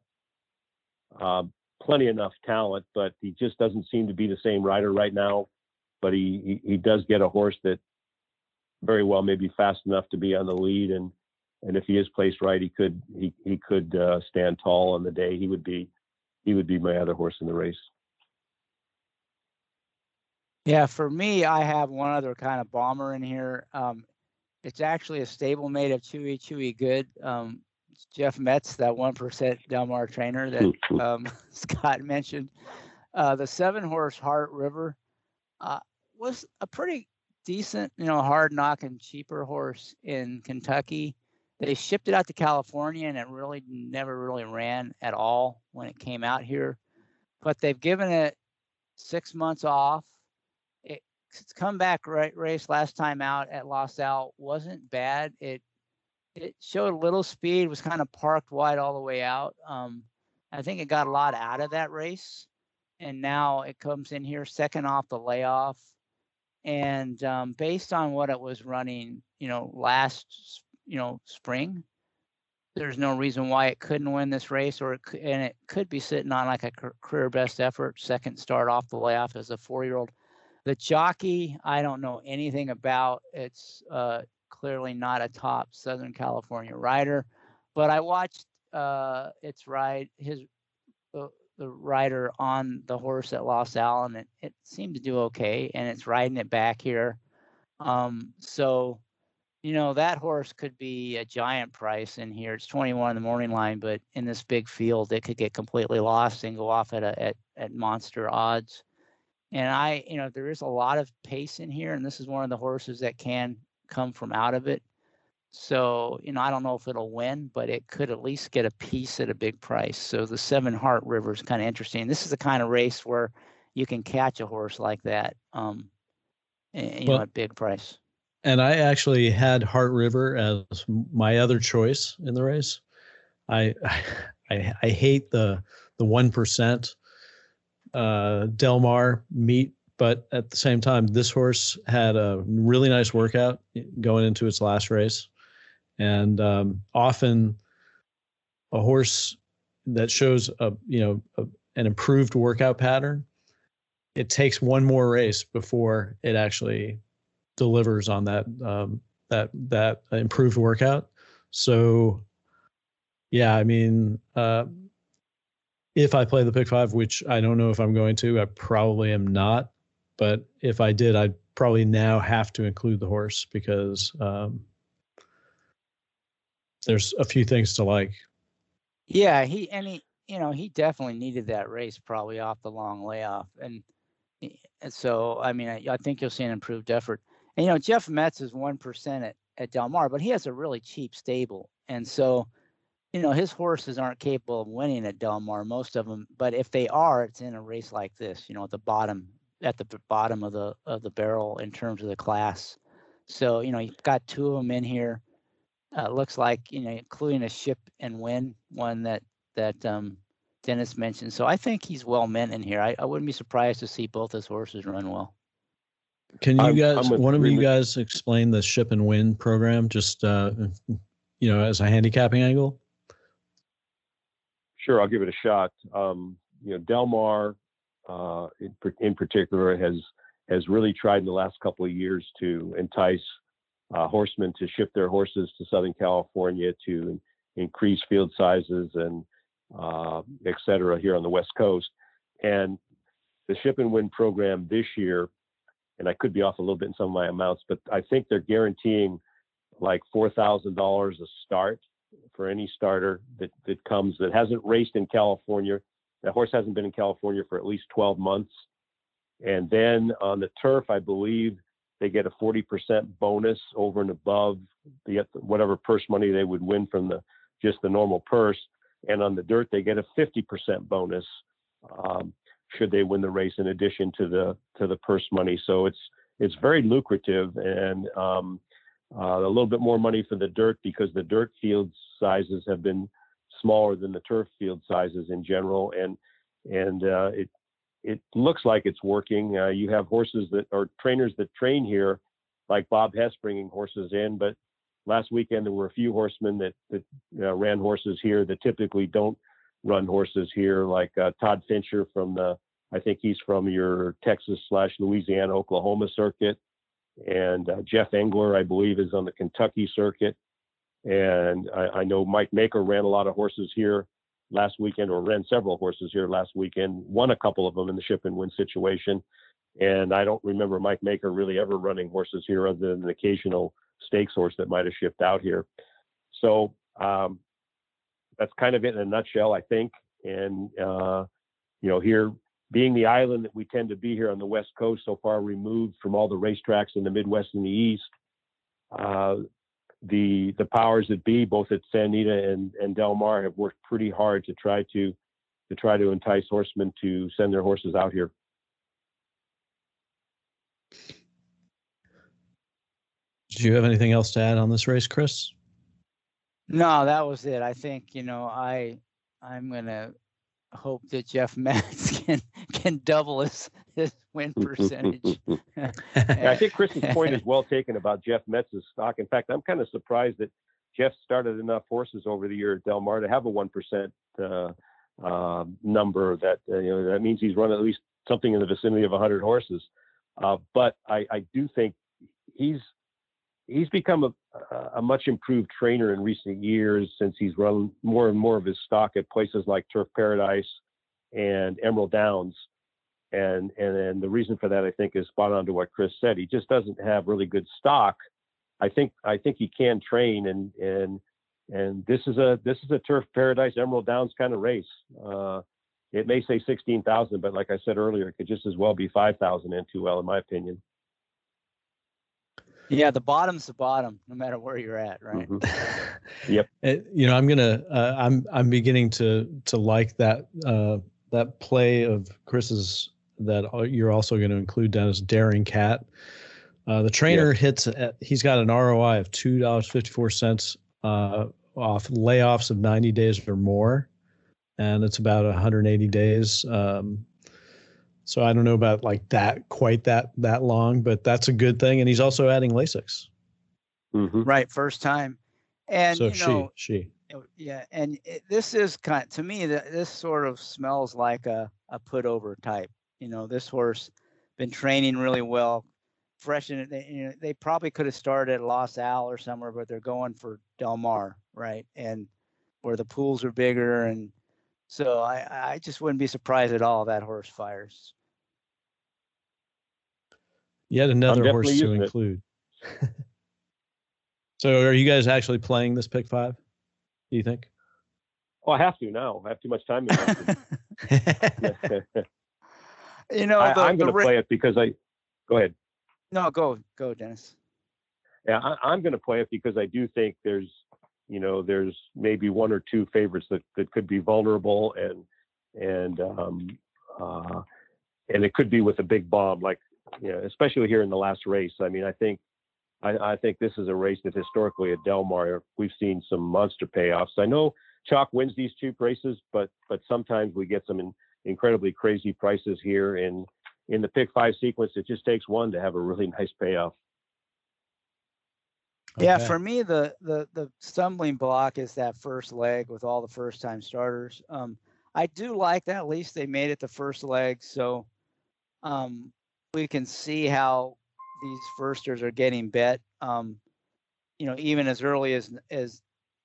uh, plenty enough talent, but he just doesn't seem to be the same rider right now. But he, he, he does get a horse that very well may be fast enough to be on the lead, and and if he is placed right, he could he he could uh, stand tall on the day. He would be he would be my other horse in the race. Yeah, for me, I have one other kind of bomber in here. Um, it's actually a stablemate of Chewy Chewy Good. Um, Jeff Metz, that one percent Del Mar trainer that um, Scott mentioned. Uh, the seven horse Heart River uh, was a pretty decent, you know, hard knocking, cheaper horse in Kentucky. They shipped it out to California and it really never really ran at all when it came out here. But they've given it six months off comeback right race last time out at Los Al wasn't bad. It it showed a little speed, was kind of parked wide all the way out. Um, I think it got a lot out of that race, and now it comes in here second off the layoff. And um, based on what it was running, you know, last you know spring, there's no reason why it couldn't win this race, or it and it could be sitting on like a career best effort, second start off the layoff as a four year old. The jockey, I don't know anything about. It's uh, clearly not a top Southern California rider, but I watched uh, its ride, his the rider on the horse at Los Al, and it, it seemed to do okay, and it's riding it back here. Um, so, you know, that horse could be a giant price in here. It's 21 in the morning line, but in this big field, it could get completely lost and go off at a, at, at monster odds. And I, you know, there is a lot of pace in here, and this is one of the horses that can come from out of it. So, you know, I don't know if it'll win, but it could at least get a piece at a big price. So the Seven Heart River is kind of interesting. This is the kind of race where you can catch a horse like that, um, you well, know, at big price. And I actually had Heart River as my other choice in the race. I I, I hate the the one percent uh, Del Mar meet, but at the same time, this horse had a really nice workout going into its last race, and um, often a horse that shows a you know a, an improved workout pattern, it takes one more race before it actually delivers on that um, that that improved workout. So, yeah, I mean. Uh, if I play the pick five, which I don't know if I'm going to, I probably am not. But if I did, I'd probably now have to include the horse because um, there's a few things to like. Yeah, he and he, you know, he definitely needed that race probably off the long layoff, and, and so I mean, I, I think you'll see an improved effort. And you know, Jeff Metz is one percent at at Del Mar, but he has a really cheap stable, and so you know, his horses aren't capable of winning at Del Mar, most of them. But if they are, it's in a race like this, you know, at the bottom, at the bottom of the of the barrel in terms of the class. So you know, you've got two of them in here. Uh, looks like you know, including a ship and win one that that um, Dennis mentioned. So I think he's well meant in here. I, I wouldn't be surprised to see both his horses run well. Can you guys, one of you guys, explain the ship and win program, just uh, you know, as a handicapping angle? Sure, I'll give it a shot. Um, you know, Del Mar, uh, in, in, particular, has has really tried in the last couple of years to entice uh, horsemen to ship their horses to Southern California to increase field sizes and uh, et cetera here on the West Coast. And the ship and win program this year, and I could be off a little bit in some of my amounts, but I think they're guaranteeing like four thousand dollars a start for any starter that, that comes that hasn't raced in California. That horse hasn't been in California for at least 12 months. And then on the turf, I believe they get a 40% bonus over and above the whatever purse money they would win from the just the normal purse. And on the dirt, they get a 50% bonus um, should they win the race in addition to the to the purse money. So it's it's very lucrative and um, uh, a little bit more money for the dirt because the dirt field sizes have been smaller than the turf field sizes in general, and and uh, it it looks like it's working. Uh, you have horses that are trainers that train here, like Bob Hess bringing horses in, but last weekend there were a few horsemen that that uh, ran horses here that typically don't run horses here, like uh, Todd Fincher from the I think he's from your Texas slash Louisiana Oklahoma circuit, and uh, Jeff Engler I believe is on the Kentucky circuit, and I, I know Mike Maker ran a lot of horses here last weekend, or ran several horses here last weekend, won a couple of them in the ship and win situation. And I don't remember Mike Maker really ever running horses here other than an occasional stakes horse that might have shipped out here. So um, that's kind of it in a nutshell, I think. And, uh, you know, here being the island that we tend to be here on the West Coast, so far removed from all the racetracks in the Midwest and the East, uh, the the powers that be, both at Santa Anita and, and Del Mar, have worked pretty hard to try to to try to entice horsemen to send their horses out here. Do you have anything else to add on this race, Chris? No, that was it. I think you know I I'm gonna hope that Jeff Metz can can double his his win percentage. I think Chris's point is well taken about Jeff Metz's stock. In fact, I'm kind of surprised that Jeff started enough horses over the year at Del Mar to have a one percent uh, uh, number. That uh, you know that means he's run at least something in the vicinity of 100 horses. Uh, but I, I do think he's he's become a, a much improved trainer in recent years since he's run more and more of his stock at places like Turf Paradise and Emerald Downs. And, and and the reason for that I think is spot on to what Chris said. He just doesn't have really good stock. I think I think he can train and and and this is a this is a Turf Paradise Emerald Downs kind of race. Uh, it may say sixteen thousand, but like I said earlier, it could just as well be five thousand and two well, in my opinion. Yeah, the bottom's the bottom, no matter where you're at, right? Mm-hmm. yep. It, uh, you know, I'm gonna. Uh, I'm I'm beginning to to like that uh, that play of Chris's that you're also going to include down as Daring Cat. Uh, the trainer yep. hits. At, he's got an ROI of two dollars fifty four cents uh, off layoffs of ninety days or more, and it's about 180 days. Um, so I don't know about like that quite that that long, but that's a good thing. And he's also adding Lasix. Mm-hmm. Right, first time. And so you know, she she oh, yeah, and it, this is kind of, to me that this sort of smells like a a put over type. You know, this horse been training really well, fresh in it. You know, they probably could have started at Los Al or somewhere, but they're going for Del Mar, right? And where the pools are bigger and so I, I just wouldn't be surprised at all that horse fires. Yet another horse to include. so, are you guys actually playing this pick five? Do you think? Oh, I have to now. I have too much time. you know, the, I, am going to play it because I. Go ahead. No, go go, Dennis. Yeah, I, am going to play it because I do think there's, you know, there's maybe one or two favorites that that could be vulnerable and and um uh and it could be with a big bomb like you know, especially here in the last race. I mean, I think I, I, think this is a race that historically at Del Mar we've seen some monster payoffs. I know Chalk wins these cheap races, but but sometimes we get some in, incredibly crazy prices here. And in the pick five sequence, it just takes one to have a really nice payoff. Okay. Yeah, for me, the the the stumbling block is that first leg with all the first time starters. Um, I do like that. At least they made it the first leg, so um, we can see how these firsters are getting bet. Um, you know, even as early as as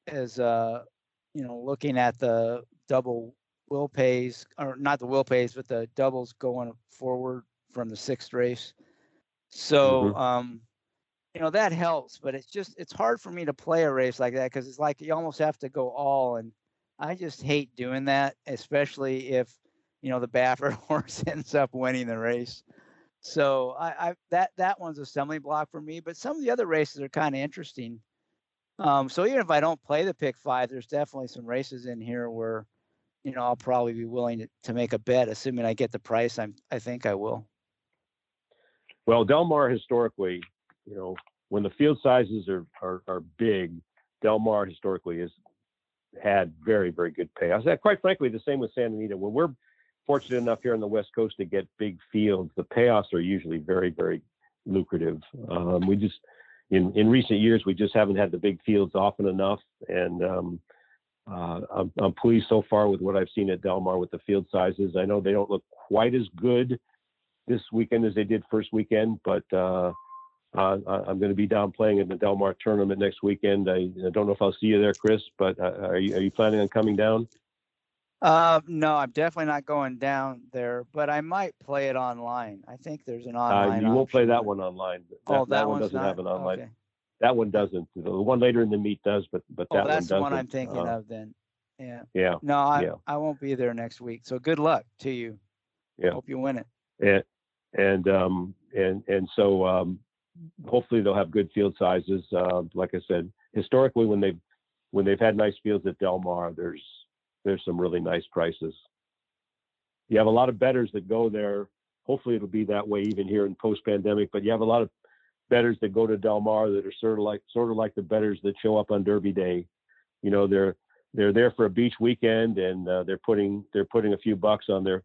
as uh, you know, looking at the double will pays or not the will pays, but the doubles going forward from the sixth race. So mm-hmm. um, you know that helps, but it's just it's hard for me to play a race like that because it's like you almost have to go all, and I just hate doing that, especially if you know the Baffert horse ends up winning the race. So I, I that that one's a stumbling block for me. But some of the other races are kind of interesting. Um, so even if I don't play the pick five, there's definitely some races in here where, you know, I'll probably be willing to, to make a bet, assuming I get the price I'm I think I will. Well, Del Mar historically, you know, when the field sizes are are, are big, Del Mar historically has had very very good payouts. That quite frankly, the same with Santa Anita. When we're fortunate enough here on the West Coast to get big fields, the payoffs are usually very very lucrative. Um, we just in in recent years we just haven't had the big fields often enough, and um, uh, I'm, I'm pleased so far with what I've seen at Del Mar with the field sizes. I know they don't look quite as good this weekend as they did first weekend, but uh, I'm going to be down playing in the Del Mar tournament next weekend. I, I don't know if I'll see you there, Chris, but uh, are you are you planning on coming down? Uh, no, I'm definitely not going down there, but I might play it online. I think there's an online. Uh, you won't play that one online. That, Oh, that, that one doesn't have an online. Okay. That one doesn't. The one later in the meet does, but but Oh, that that's one the one. I'm thinking Uh, of then. Yeah. Yeah, No, I yeah. I won't be there next week. So good luck to you. Yeah. Hope you win it. and and um and and so um hopefully they'll have good field sizes uh, like i said historically when they've when they've had nice fields at del mar there's there's some really nice prices. You have a lot of betters that go there. Hopefully it'll be that way even here in post pandemic but you have a lot of betters that go to del mar that are sort of like sort of like the betters that show up on derby day. You know they're they're there for a beach weekend and uh, they're putting they're putting a few bucks on their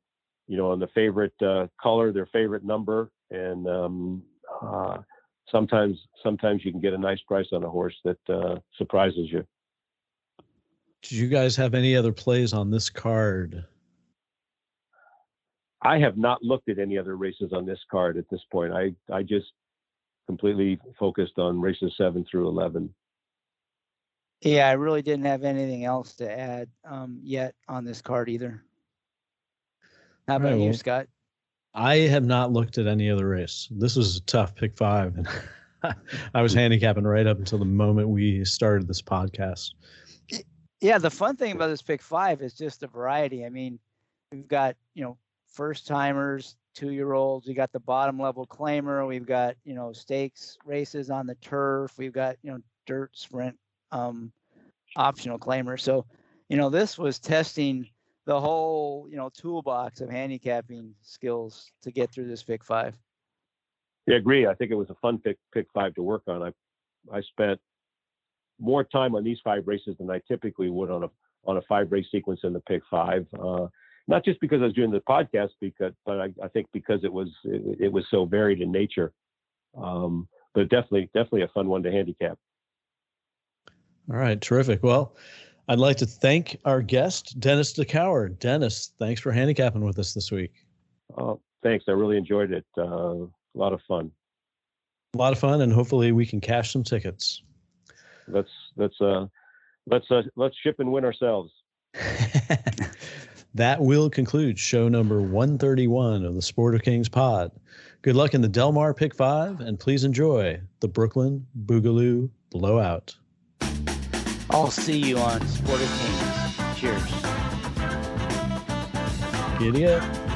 you know, on the favorite uh, color, their favorite number, and um, uh, sometimes sometimes you can get a nice price on a horse that uh, surprises you. Did you guys have any other plays on this card? I have not looked at any other races on this card at this point. I I just completely focused on races seven through eleven. Yeah, I really didn't have anything else to add um, yet on this card either. How about Alright, you, well- Scott? I have not looked at any other race. This was a tough pick five, and I was handicapping right up until the moment we started this podcast. Yeah, the fun thing about this pick five is just the variety. I mean, we've got you know first timers, two year olds. We got the bottom level claimer. We've got you know stakes races on the turf. We've got you know dirt sprint um, optional claimer. So you know this was testing the whole you know toolbox of handicapping skills to get through this pick five. Yeah, agree. I think it was a fun pick pick five to work on. I I spent more time on these five races than I typically would on a on a five race sequence in the pick five. Uh, not just because I was doing the podcast, because but I, I think because it was it, it was so varied in nature. Um, but definitely definitely a fun one to handicap. All right, terrific. Well, I'd like to thank our guest, Dennis DeCower. Dennis, thanks for handicapping with us this week. Uh, thanks. I really enjoyed it. Uh, a lot of fun. A lot of fun, and hopefully we can cash some tickets. Let's let's uh, let's uh, let's ship and win ourselves. that will conclude show number 131 of the Sport of Kings pod. Good luck in the Del Mar Pick 5, and please enjoy the Brooklyn Boogaloo Blowout. I'll see you on Sport of Kings. Cheers. Giddy up.